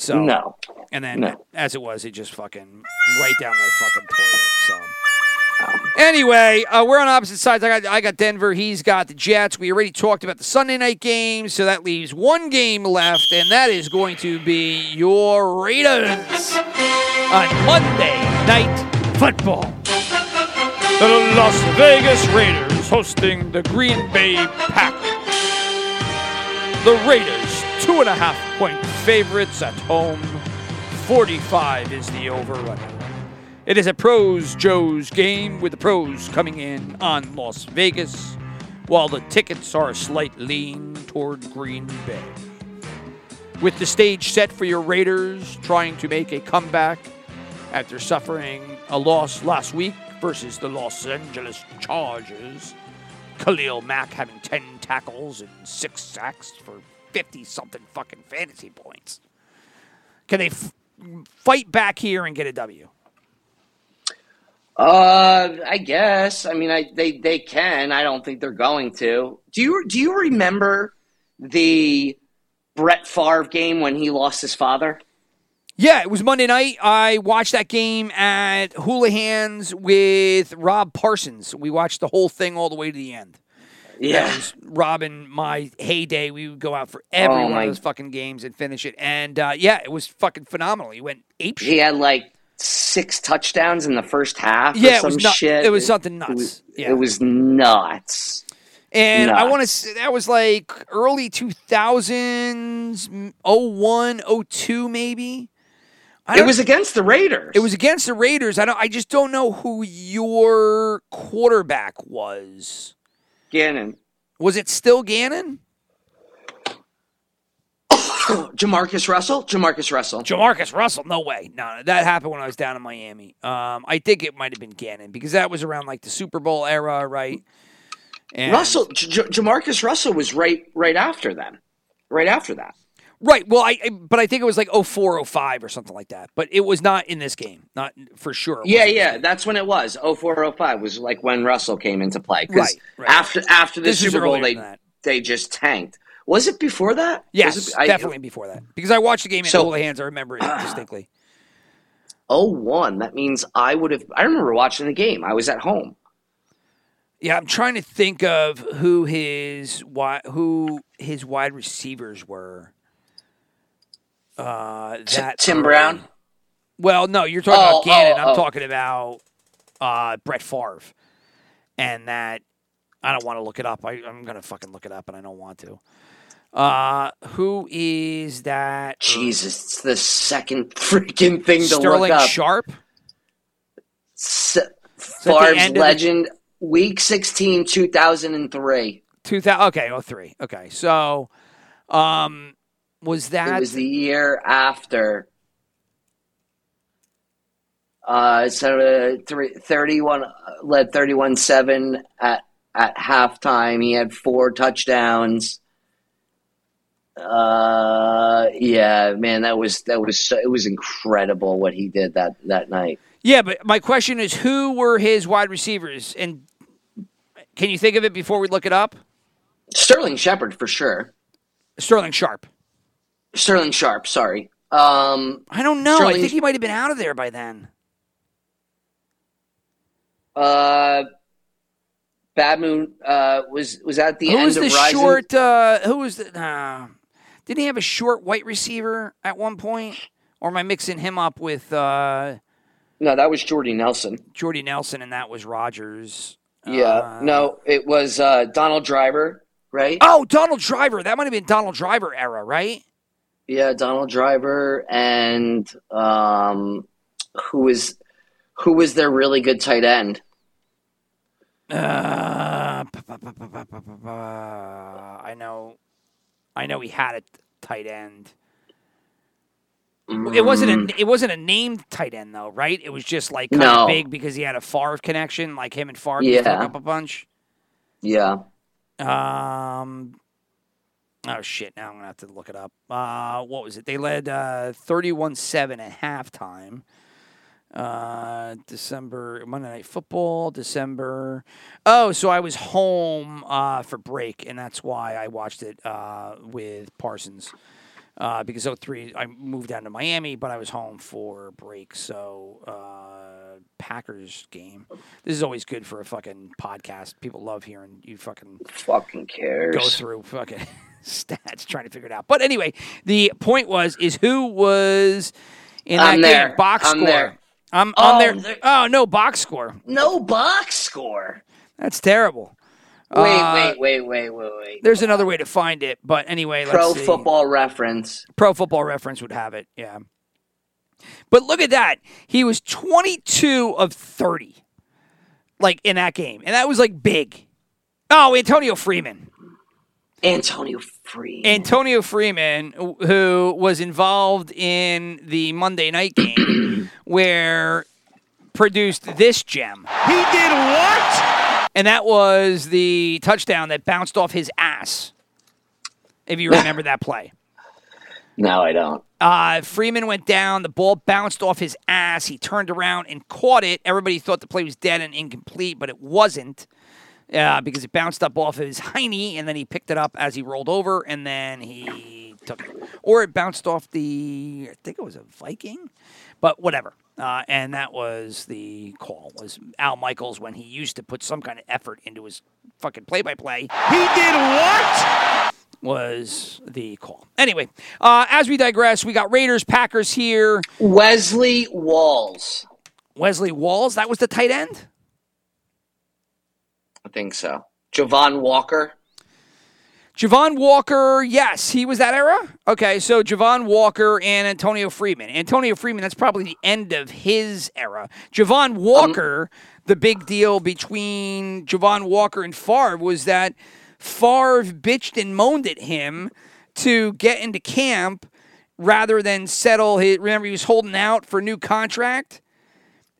So No. and then No. as it was, it just fucking right down the fucking toilet. So anyway, uh, we're on opposite sides. I got I got Denver. He's got the Jets. We already talked about the Sunday night game, so that leaves one game left, and that is going to be your Raiders on Monday Night Football. The Las Vegas Raiders hosting the Green Bay Packers. The Raiders, two and a half point favorites at home. 45 is the over under. It is a pros Joe's game with the pros coming in on Las Vegas, while the tickets are a slight lean toward Green Bay. With the stage set for your Raiders trying to make a comeback after suffering a loss last week versus the Los Angeles Chargers. Khalil Mack having 10 tackles and 6 sacks for 50 something fucking fantasy points. Can they f- fight back here and get a W? Uh, I guess. I mean, I they they can. I don't think they're going to. Do you do you remember the Brett Favre game when he lost his father? Yeah, it was Monday night. I watched that game at Houlihan's with Rob Parsons. We watched the whole thing all the way to the end. That Yeah. was Rob and my heyday. We would go out for every Oh, one my- of those fucking games and finish it. And uh, yeah, it was fucking phenomenal. He went ape shit. He had like six touchdowns in the first half. Yeah, or it was some shit. it was something It nuts. was, Yeah. it was nuts. And I want to say that was like early 2000s, mm, 01, 02 maybe. It was against the Raiders. It was against the Raiders. I don't. I just don't know who your quarterback was. Gannon. Was it still Gannon? <coughs> Jamarcus Russell. Jamarcus Russell. Jamarcus Russell? No way. No, that happened when I was down in Miami. Um, I think it might have been Gannon because that was around like the Super Bowl era, right? And- Russell. J- J- Jamarcus Russell was right right after them. Right after that. Right. Well, I, I but I think it was like 04, 05 or something like that. But it was not in this game, not for sure. Yeah, in yeah, that's when it was. 0405 was like when Russell came into play. Right, right. After after the This Super Bowl, they they just tanked. Was it before that? Yes, it- I- definitely before that because I watched the game at So- Houlihan's. I remember it <clears throat> distinctly. Oh one. That means I would have. I remember watching the game. I was at home. Yeah, I'm trying to think of who his who his wide receivers were. Uh, that Tim early. Brown. Well, no, you're talking Oh, about Gannon. oh, I'm oh. talking about uh, Brett Favre, and that I don't want to look it up. I, I'm gonna fucking look it up, and I don't want to. Uh, who is that? Jesus, it's the second <laughs> freaking thing to Sterling look up. Sterling Sharpe. S- Favre's end of the- legend. Week 16, 2003. Two thousand. Okay, oh three. Okay, so, um, was that It was the year after. Uh, so uh, three, 31 uh, led 31-7 at at halftime. He had four touchdowns. Uh, yeah, man, that was that was so, it was incredible what he did that that night. Yeah, but my question is, who were his wide receivers? And can you think of it before we look it up? Sterling Shepard for sure. Sterling Sharpe. Sterling Sharpe, sorry. Um, I don't know. I think he might have been out of there by then. uh, Bad Moon uh, was was at the who end was of the Rising. short? Uh, who was the? Uh, didn't he have a short white receiver at one point? Or am I mixing him up with uh, No, that was Jordy Nelson. Jordy Nelson, and that was Rodgers? Yeah, Uh, no, it was uh, Donald Driver, right? Oh, Donald Driver. That might have been Donald Driver era, right? Yeah, Donald Driver and um, who is who was their really good tight end? Uh, I know, I know he had a tight end. It wasn't a mm. it wasn't a named tight end though, right? It was just like kind no. of big because he had a Favre connection, like him and Favre yeah. up a bunch. Yeah. Um, oh shit! Now I'm gonna have to look it up. Uh, what was it? They led uh, 31-7 at halftime. Uh, December Monday Night Football, December. Oh, so I was home uh, for break, and that's why I watched it uh, with Parsons. Uh, because 03, I moved down to Miami, but I was home for break. So, uh, Packers game. This is always good for a fucking podcast. People love hearing you fucking fucking cares. go through fucking <laughs> stats trying to figure it out. But anyway, the point was is who was in that I'm game there. box I'm score. there. I'm Oh, on there. there- Oh no, box score. No box score. That's terrible. Wait, Uh, wait, wait, wait, wait, wait. There's another way to find it, but anyway, let's Pro. Football Reference. Pro Football Reference would have it. Yeah. But look at that. He was 22 of 30, like in that game, and that was like big. Oh, Antonio Freeman. Antonio Free. Antonio Freeman, who was involved in the Monday night game, <clears throat> where produced this gem. He did what? And that was the touchdown that bounced off his ass. If you remember that play. <laughs> No, I don't. Uh, Freeman went down. The ball bounced off his ass. He turned around and caught it. Everybody thought the play was dead and incomplete, but it wasn't uh, because it bounced up off his hiney, and then he picked it up as he rolled over, and then he took it, or it bounced off the. I think it was a Viking, but whatever. Uh, and that was the call. Was Al Michaels when he used to put some kind of effort into his fucking play-by-play. He did what? Was the call. Anyway, uh, as we digress, we got Raiders, Packers here. Wesley Walls. Wesley Walls, that was the tight end. I think so. Javon Walker. Javon Walker, yes, he was that era. Okay, so Javon Walker and Antonio Freeman. Antonio Freeman, that's probably the end of his era. Javon um, Walker, the big deal between Javon Walker and Favre was that Favre bitched and moaned at him to get into camp rather than settle his. Remember, he was holding out for a new contract.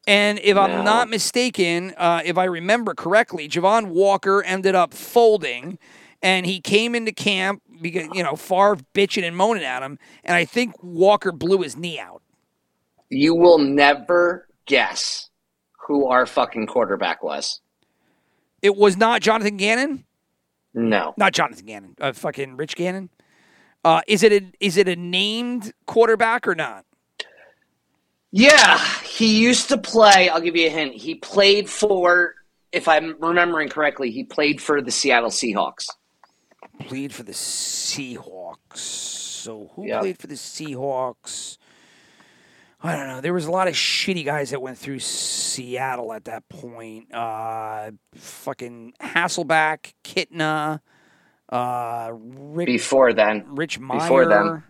And if I'm No. not mistaken, uh, if I remember correctly, Javon Walker ended up folding, and he came into camp because you know Favre bitching and moaning at him, and I think Walker blew his knee out. You will never guess who our fucking quarterback was. It was not Jonathan Gannon, No. not Jonathan Gannon, uh, fucking Rich Gannon. Uh, is it a is it a named quarterback or not? Yeah, he used to play. I'll give you a hint. He played for, if I'm remembering correctly, he played for the Seattle Seahawks. Played for the Seahawks. So who Yeah. played for the Seahawks? I don't know. There was a lot of shitty guys that went through Seattle at that point. Uh, fucking Hasselbeck, Kitna, uh, Rick, Before then, Rich Mirer. before then,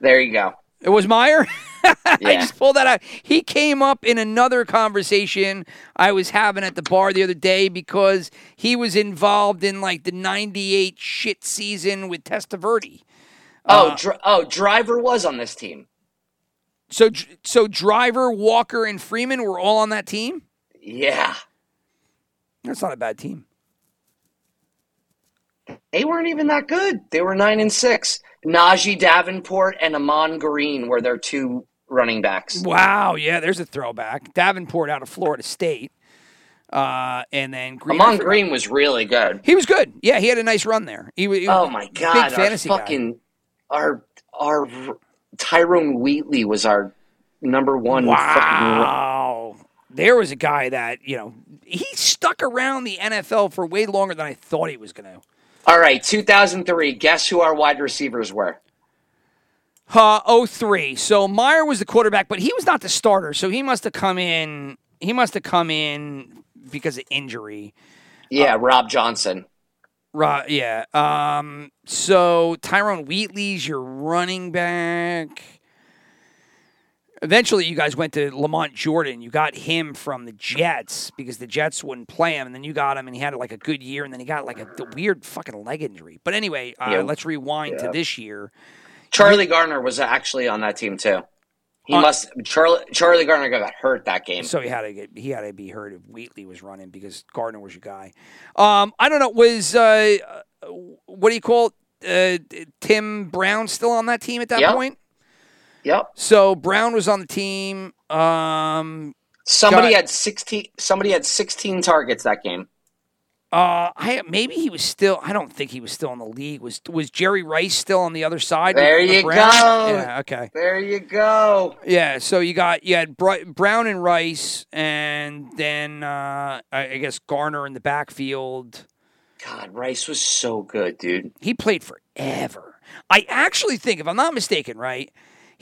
there you go. It was Mirer. <laughs> I just pulled that out. He came up in another conversation I was having at the bar the other day because he was involved in like the '98 shit season with Testaverde. Oh, Uh, Dr- oh, Driver was on this team. So, so Driver, Walker, and Freeman were all on that team. Yeah, That's not a bad team. they weren't even that good. They were nine and six. Najeh Davenport and Ahman Green were their two running backs. Wow, yeah, there's a throwback. Davenport out of Florida State, uh, and then Green. Ahman Green was really good. He was good. Yeah, he had a nice run there. He, he Oh my god, big our fantasy guy. fucking our our Tyrone Wheatley was our number one. Fucking, Wow. There was a guy that, you know, he stuck around the NFL for way longer than I thought he was going to. All right, 2003. Guess who our wide receivers were? Uh, 03. So Mirer was the quarterback, but he was not the starter. So he must have come in. He must have come in because of injury. Yeah, Rob Johnson. Rob, Yeah. Um. So Tyrone Wheatley's your running back. Eventually, you guys went to Lamont Jordan. You got him from the Jets because the Jets wouldn't play him, and then you got him, and he had like a good year, and then he got like a weird fucking leg injury. But anyway, uh, Yeah. let's rewind to this year. Charlie Garner was actually on that team too. He Uh, must Charlie Charlie Garner got hurt that game. So he had to get he had to be hurt if Wheatley was running because Gardner was your guy. Um, I don't know. Was uh, uh, what do you call it? Uh, Tim Brown still on that team at that Yep. point? Yep. So Brown was on the team. Um, Somebody Got- had 16 somebody had 16 targets that game. uh, I maybe he was still. I don't think he was still in the league. Was was Jerry Rice still on the other side? There you Brown? go. Yeah. Okay. There you go. Yeah. So you got you had Brown and Rice, and then uh, I I guess Garner in the backfield. God, Rice was so good, dude. He played forever. I actually think, if I'm not mistaken, right,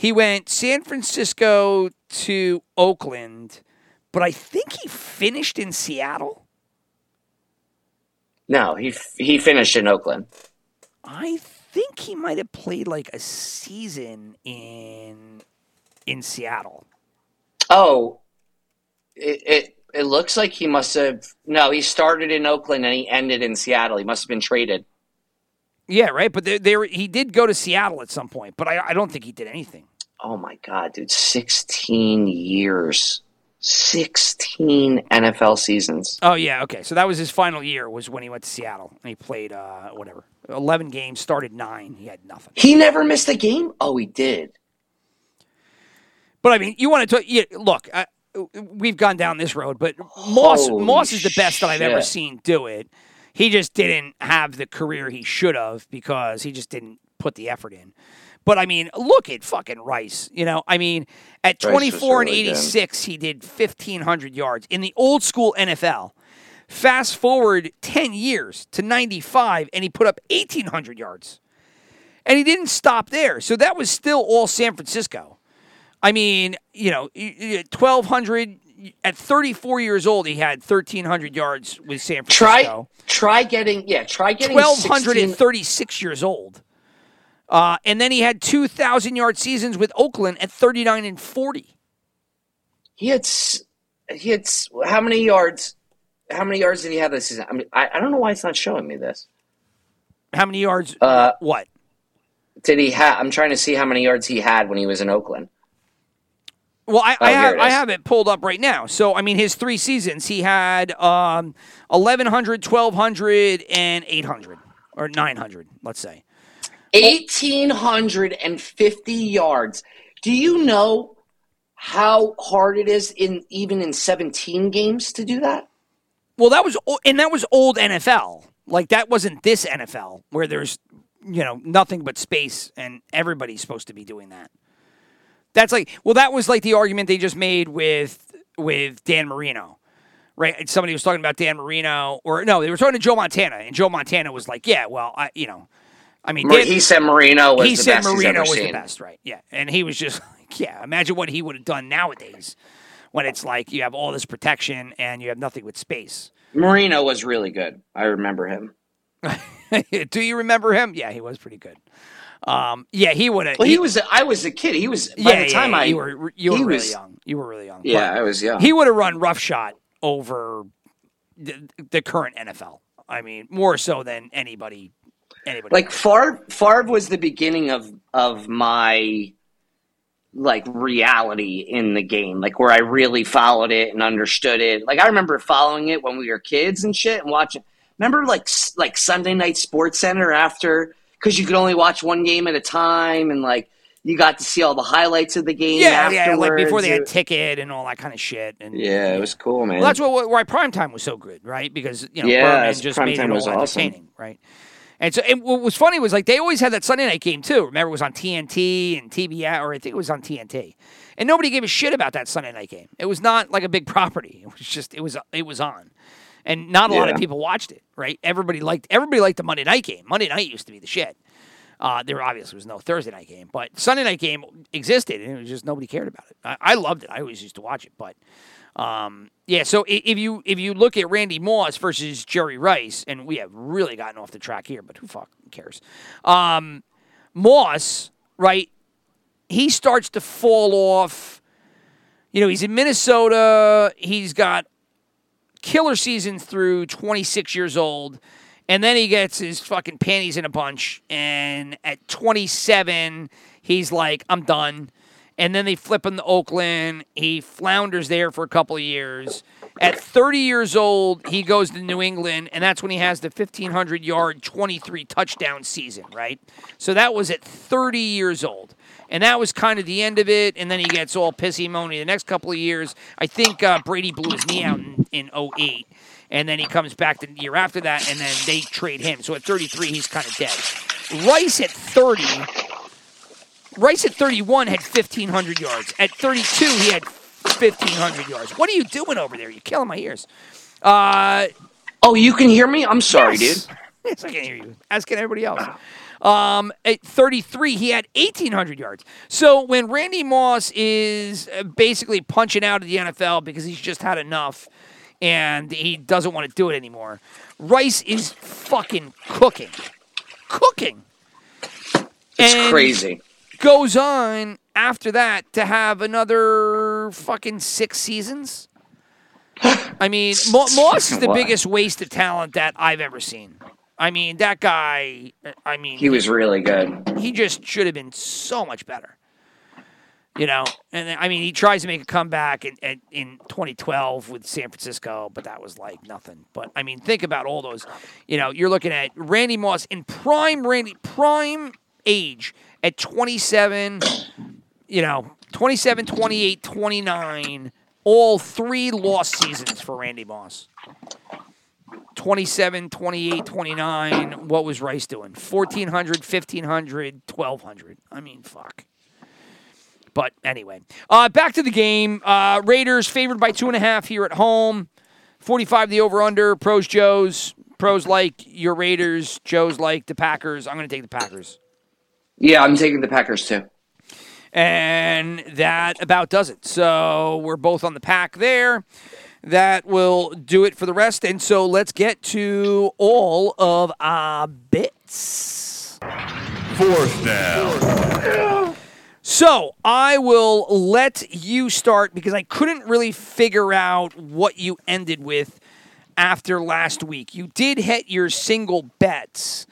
he went San Francisco to Oakland, but I think he finished in Seattle. No, he he finished in Oakland. I think he might have played like a season in in Seattle. Oh, it, it it looks like he must have. No, he started in Oakland and he ended in Seattle. He must have been traded. Yeah, right. But there, there he did go to Seattle at some point, but I, I don't think he did anything. Oh my god, dude! Sixteen years, sixteen NFL seasons. Oh yeah, okay. So that was his final year was when he went to Seattle and he played uh, whatever eleven games, started nine. He had nothing. He never missed a game. Oh, he did. But I mean, you want to talk? Yeah, look, I, we've gone down this road, but Moss Holy Moss is the best that I've ever seen do it. He just didn't have the career he should have because he just didn't put the effort in. But I mean, look at fucking Rice. You know, I mean, at Rice was 24 and really good. 86, he did 1,500 yards in the old school NFL. Fast forward 10 years to 95, and he put up 1,800 yards. And he didn't stop there. So that was still all San Francisco. I mean, you know, 1,200. At 34 years old, he had 1,300 yards with San Francisco. try getting yeah, try getting 16 1,236 years old. Uh, and then he had 2,000 yard seasons with Oakland at 39 and 40. He had he had how many yards? How many yards did he have this season? I mean, I, I don't know why it's not showing me this. How many yards? Uh, what? Did he have? I'm trying to see how many yards he had when he was in Oakland. Well, I, Oh, I have it I have it pulled up right now. So I mean, his three seasons, he had um, 1,100, 1,200, and 800 or 900, let's say. Eighteen hundred and fifty yards. Do you know how hard it is in even in 17 games to do that? Well, that was and that was old NFL. Like that wasn't this NFL where there's you know nothing but space and everybody's supposed to be doing that. That's like well, that was like the argument they just made with with Dan Marino, right? Somebody was talking about Dan Marino, or no, they were talking to Joe Montana, and Joe Montana was like, "Yeah, well, I you know, I mean, he said Marino was he the said best Marino was seen. the best, right? Yeah, and he was just <laughs> like, yeah. Imagine what he would have done nowadays, when it's like you have all this protection and you have nothing with space." Marino was really good. I remember him. <laughs> Do you remember him? Yeah, he was pretty good. Um, yeah, he would have. Well, he was. I was a kid. He was. By Yeah, the time yeah, I you were you were really was- young. You were really young. Yeah, But I was young. He would have run roughshod over the, the current NFL. I mean, more so than anybody. Anybody. like Favre, Favre was the beginning of of my like reality in the game, like where I really followed it and understood it. Like I remember following it when we were kids and shit, and watching. Remember, like like Sunday night Sports Center after because you could only watch one game at a time, and like you got to see all the highlights of the game. yeah, yeah, like before they had ticket and all that kind of shit. And yeah, it was cool, man. Well, that's what why primetime was so good, right? Because you know, Yeah, just made it all was awesome. entertaining, right? And so, and what was funny was like they always had that Sunday night game too. Remember, it was on TNT and TBS, or I think it was on TNT, and nobody gave a shit about that Sunday night game. It was not like a big property. It was just it was it was on, and not a lot of people watched it. Right? Everybody liked everybody liked the Monday night game. Monday night used to be the shit. Uh, there obviously was no Thursday night game, but Sunday night game existed, and it was just nobody cared about it. I, I loved it. I always used to watch it, but um, yeah. So if you if you look at Randy Moss versus Jerry Rice, and we have really gotten off the track here, but who fucking cares? Um, Moss, right? He starts to fall off. You know, he's in Minnesota. He's got killer seasons through 26 years old. And then he gets his fucking panties in a bunch. And at 27, he's like, I'm done. And then they flip him to Oakland. He flounders there for a couple of years. At 30 years old, he goes to New England, and that's when he has the 1,500 yard, 23 touchdown season, right? So that was at 30 years old. And that was kind of the end of it. And then he gets all pissy moany the next couple of years. I think uh, Brady blew his knee out in, in 08. And then he comes back the year after that, and then they trade him. So at 33, he's kind of dead. Rice at 30, Rice at 31 had 1,500 yards. At 32, he had 1,500 yards. What are you doing over there? You're killing my ears. Uh, oh, you can hear me? I'm sorry, yes. dude. <laughs> Yes, I can hear you. As can everybody else. Um, at 33, he had 1,800 yards. So when Randy Moss is uh, basically punching out of the NFL because he's just had enough and he doesn't want to do it anymore, Rice is fucking cooking. Cooking. It's And crazy. Goes on after that to have another fucking six seasons. I mean, Mo- <laughs> Moss is the biggest waste of talent that I've ever seen. I mean, that guy. Uh, I mean, He was really good. he just should have been so much better. You know, and I mean, he tries to make a comeback in, in, in 2012 with San Francisco, but that was like nothing. But I mean, think about all those. You know, you're looking at Randy Moss in prime Randy prime age at 27. You know, 27, 28, 29, all three lost seasons for Randy Moss. 27, 28, 29. What was Rice doing? 1400, 1500, 1200. I mean, fuck. But anyway, uh, back to the game. Uh, Raiders favored by two and a half here at home. 45 the over under. Pros, Joes. Pros like your Raiders. Joes like the Packers. I'm going to take the Packers. Yeah, I'm taking the Packers too. And that about does it. So we're both on the pack there. That will do it for the rest. And so let's get to all of our bits. Fourth down. So I will let you start because I couldn't really figure out what you ended with after last week. You did hit your single bets.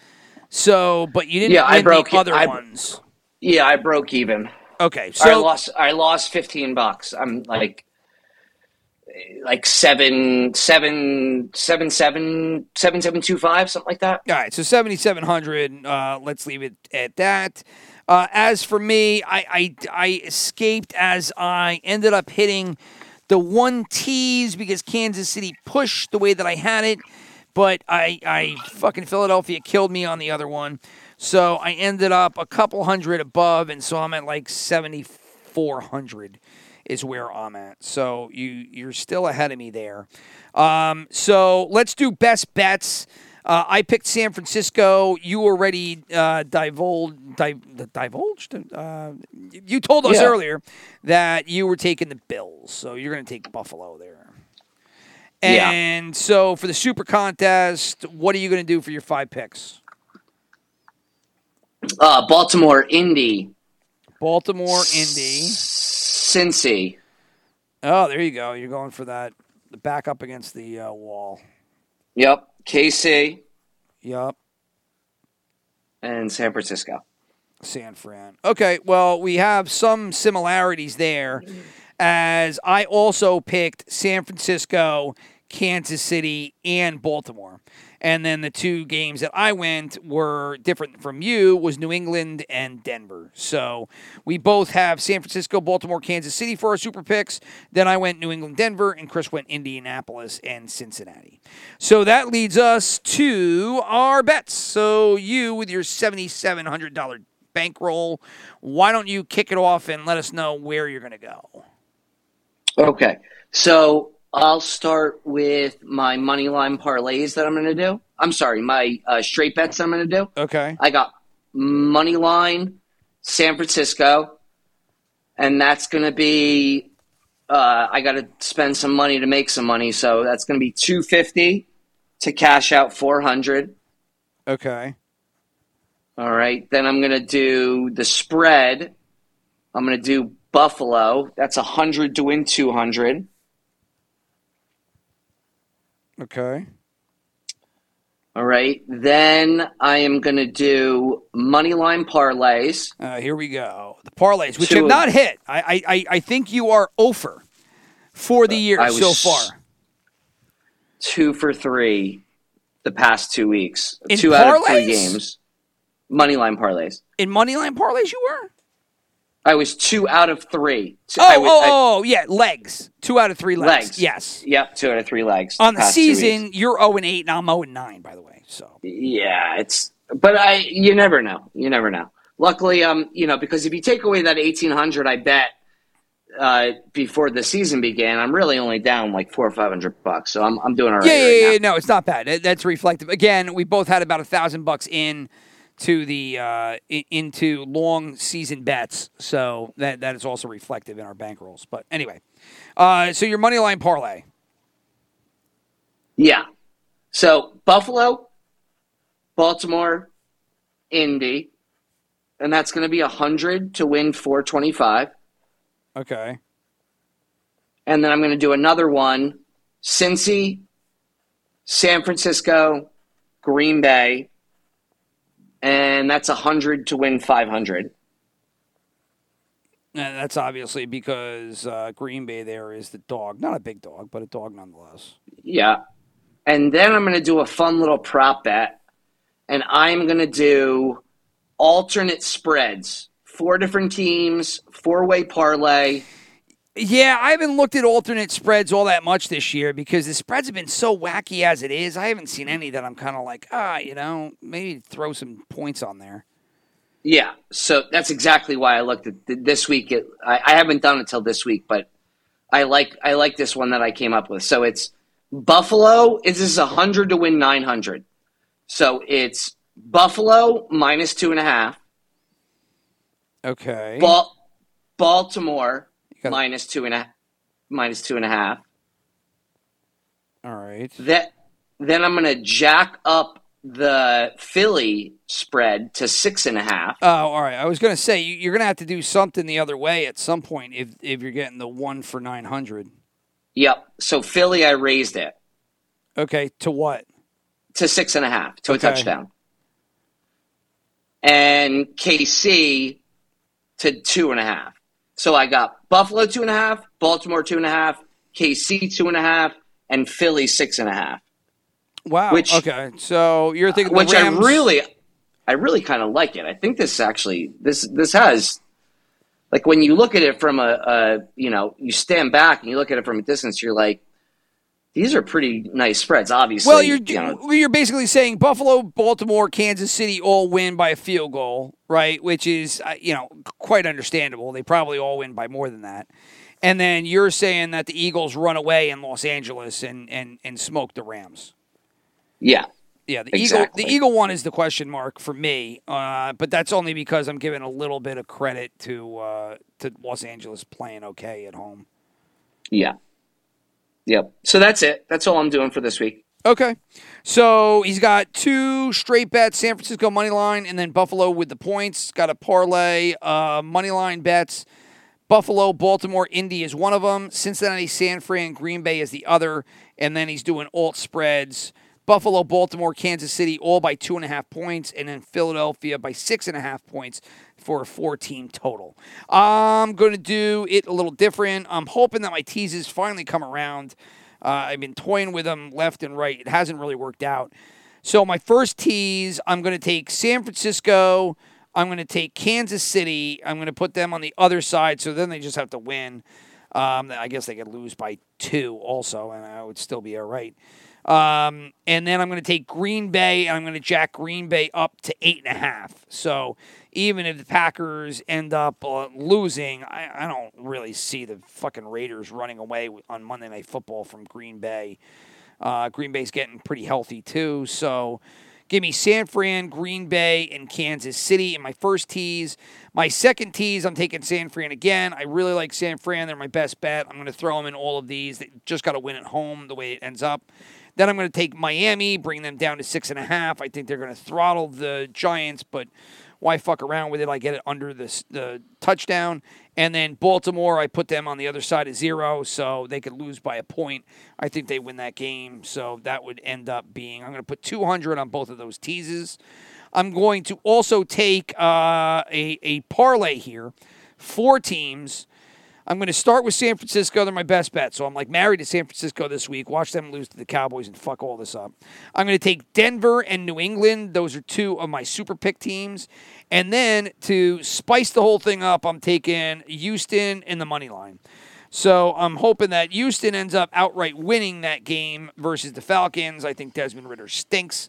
So, but you didn't Yeah, I broke the other I- ones. Yeah, I broke even. Okay, so I lost. I lost fifteen bucks. I'm like, like seven, seven, seven, seven, seven, seven, two, five, something like that. All right, so 7,700. Uh, let's leave it at that. Uh, as for me, I, I, I escaped as I ended up hitting the one tease because Kansas City pushed the way that I had it, but I, I fucking Philadelphia killed me on the other one. So I ended up a couple hundred above, and so I'm at like 7,400 is where I'm at. So you you're still ahead of me there. Um, so let's do best bets. Uh, I picked San Francisco. You already uh, divulged, di- divulged. Uh, you told us Yeah. earlier that you were taking the Bills, so you're going to take Buffalo there. Yeah. And so for the Super Contest, what are you going to do for your five picks? Uh, Baltimore, Indy, Baltimore, Indy. Cincy. Oh, there you go. You're going for that. The back up against the uh, wall. Yep, KC Yep. and San Francisco. San Fran. Okay, well, we have some similarities there, as I also picked San Francisco, Kansas City, and Baltimore. And then the two games that I went were different from you was New England and Denver. So we both have San Francisco, Baltimore, Kansas City for our super picks. Then I went New England, Denver, and Chris went Indianapolis and Cincinnati. So that leads us to our bets. So you with your $7,700 bankroll, why don't you kick it off and let us know where you're going to go? Okay, so I'll start with my money line parlays that I'm going to do. I'm sorry, my uh, straight bets I'm going to do. Okay. I got money line San Francisco, and that's going to be. Uh, I got to spend some money to make some money, so that's going to be two fifty to cash out four hundred. Okay. All right, then I'm going to do the spread. I'm going to do Buffalo. That's a hundred to win two hundred. Okay. All right, then I am going to do money line parlays. Uh, here we go. The parlays, which Two have not hit. I, I, I, think you are over for the year I so far. two for three the past two weeks. In two out of three games. Money line parlays. In moneyline parlays, you were. I was two out of three. Two- Oh, I was- oh, I- oh, yeah, legs. Two out of three legs. legs. Yes. Yep, two out of three legs. On the past two weeks. season, you're 0 and 8, and I'm 0 and 9, by the way. So Yeah, it's. But I, you never know. You never know. Luckily, um, you know, because if you take away that eighteen hundred, I bet uh, before the season began, I'm really only down like four or five hundred bucks. So I'm, I'm doing all right. yeah, yeah, right yeah, now. no, it's not bad. That- That's reflective. Again, we both had about a thousand bucks in to the uh, into long season bets, so that that is also reflective in our bankrolls. But anyway, uh, so your money line parlay. Yeah. So Buffalo, Baltimore, Indy, and that's going to be a hundred to win four twenty five. Okay. And then I'm going to do another one Cincy, San Francisco, Green Bay, and that's a 100 to win 500. And that's obviously because uh, Green Bay there is the dog, not a big dog, but a dog nonetheless. Yeah. And then I'm going to do a fun little prop bet, and I'm going to do alternate spreads. Four different teams, four way parlay. Yeah, I haven't looked at alternate spreads all that much this year because the spreads have been so wacky as it is. I haven't seen any that I'm kind of like, ah, you know, maybe throw some points on there. Yeah, so that's exactly why I looked at th- this week. It, I, I haven't done it till this week, but I like I like this one that I came up with. So it's Buffalo. Is this a hundred to win nine hundred? So it's Buffalo minus two and a half. Okay. Ba- Baltimore gotta- minus two and a minus two and a half. all right. That then I'm gonna jack up the Philly spread to six and a half. Oh, all right. I was going to say you, you're going to have to do something the other way at some point if if you're getting the one for 900. Yep. So Philly, I raised it Okay, to what? to six and a half to Okay. a touchdown, and KC to two and a half. So I got Buffalo two and a half, Baltimore two and a half, KC two and a half, and Philly six and a half. Wow. Which- okay, so you're thinking which Rams, I really, I really kind of like it. I think this actually this this has like when you look at it from a, a you know you stand back and you look at it from a distance, you're like, these are pretty nice spreads. Obviously, Well, you're you know, you're basically saying Buffalo, Baltimore, Kansas City all win by a field goal, right? Which is uh, you know quite understandable. They probably all win by more than that. And then you're saying that the Eagles run away in Los Angeles and and and smoke the Rams. yeah, Yeah, the Exactly. eagle the eagle one is the question mark for me, uh, but that's only because I'm giving a little bit of credit to uh, to Los Angeles playing okay at home. yeah, yep. So that's it. That's all I'm doing for this week. Okay, so he's got two straight bets: San Francisco money line, and then Buffalo with the points. Got a parlay uh, money line bets. Buffalo, Baltimore, Indy is one of them. Cincinnati, San Fran, Green Bay is the other, and then he's doing alt spreads. Buffalo, Baltimore, Kansas City, all by two and a half points, and then Philadelphia by six and a half points for a four-team total. I'm going to do it a little different. I'm hoping that my teases finally come around. Uh, I've been toying with them left and right. It hasn't really worked out. So my first tease, I'm going to take San Francisco. I'm going to take Kansas City. I'm going to put them on the other side, so then they just have to win. Um, I guess they could lose by two also, and I would still be all right. Um, and then I'm going to take Green Bay, and I'm going to jack Green Bay up to eight and a half. So even if the Packers end up uh, losing, I, I don't really see the fucking Raiders running away on Monday Night Football from Green Bay. Uh, Green Bay's getting pretty healthy too. So give me San Fran, Green Bay, and Kansas City in my first tease. My second tease, I'm taking San Fran again. I really like San Fran. They're my best bet. I'm going to throw them in all of these. They just got to win at home the way it ends up. Then I'm going to take Miami, bring them down to six and a half. I think they're going to throttle the Giants, but why fuck around with it? I get it under the, the touchdown. And then Baltimore, I put them on the other side of zero, so they could lose by a point. I think they win that game, so that would end up being. I'm going to put 200 on both of those teases. I'm going to also take uh, a, a parlay here, four teams. I'm going to start with San Francisco. They're my best bet. So I'm like married to San Francisco this week. Watch them lose to the Cowboys and fuck all this up. I'm going to take Denver and New England. Those are two of my super pick teams. And then to spice the whole thing up, I'm taking Houston in the money line. So I'm hoping that Houston ends up outright winning that game versus the Falcons. I think Desmond Ridder stinks.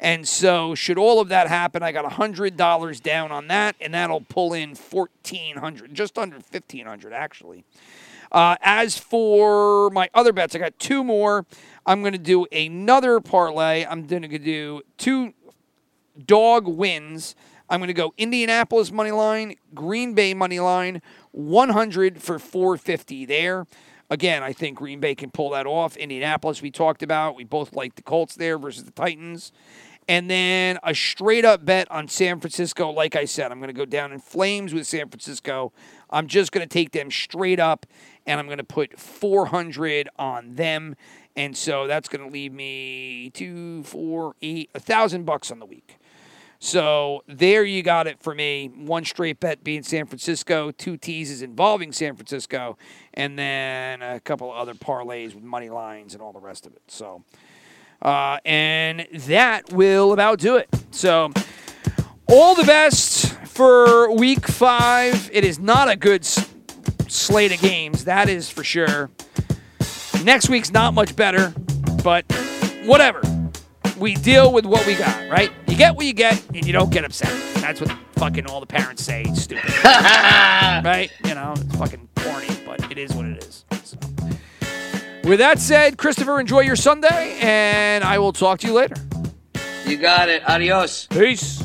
And so, should all of that happen, I got $100 down on that, and that'll pull in 1400 just under 1500 actually. Uh, as for my other bets, I got two more. I'm going to do another parlay. I'm going to do two dog wins. I'm going to go Indianapolis money line, Green Bay money line, 100 for 450 there. Again, I think Green Bay can pull that off. Indianapolis, we talked about. We both like the Colts there versus the Titans. And then a straight up bet on San Francisco. Like I said, I'm going to go down in flames with San Francisco. I'm just going to take them straight up and I'm going to put 400 on them. And so that's going to leave me two, four, eight, a thousand bucks on the week. So there you got it for me. One straight bet being San Francisco, two teases involving San Francisco, and then a couple of other parlays with money lines and all the rest of it. So, uh, and that will about do it. So, all the best for week five. It is not a good s- slate of games. That is for sure. Next week's not much better, but whatever. We deal with what we got, right? You get what you get, and you don't get upset. That's what fucking all the parents say. It's stupid, <laughs> right? You know, it's fucking corny, but it is what it is. With that said, Christopher, enjoy your Sunday, and I will talk to you later. You got it. Adios. Peace.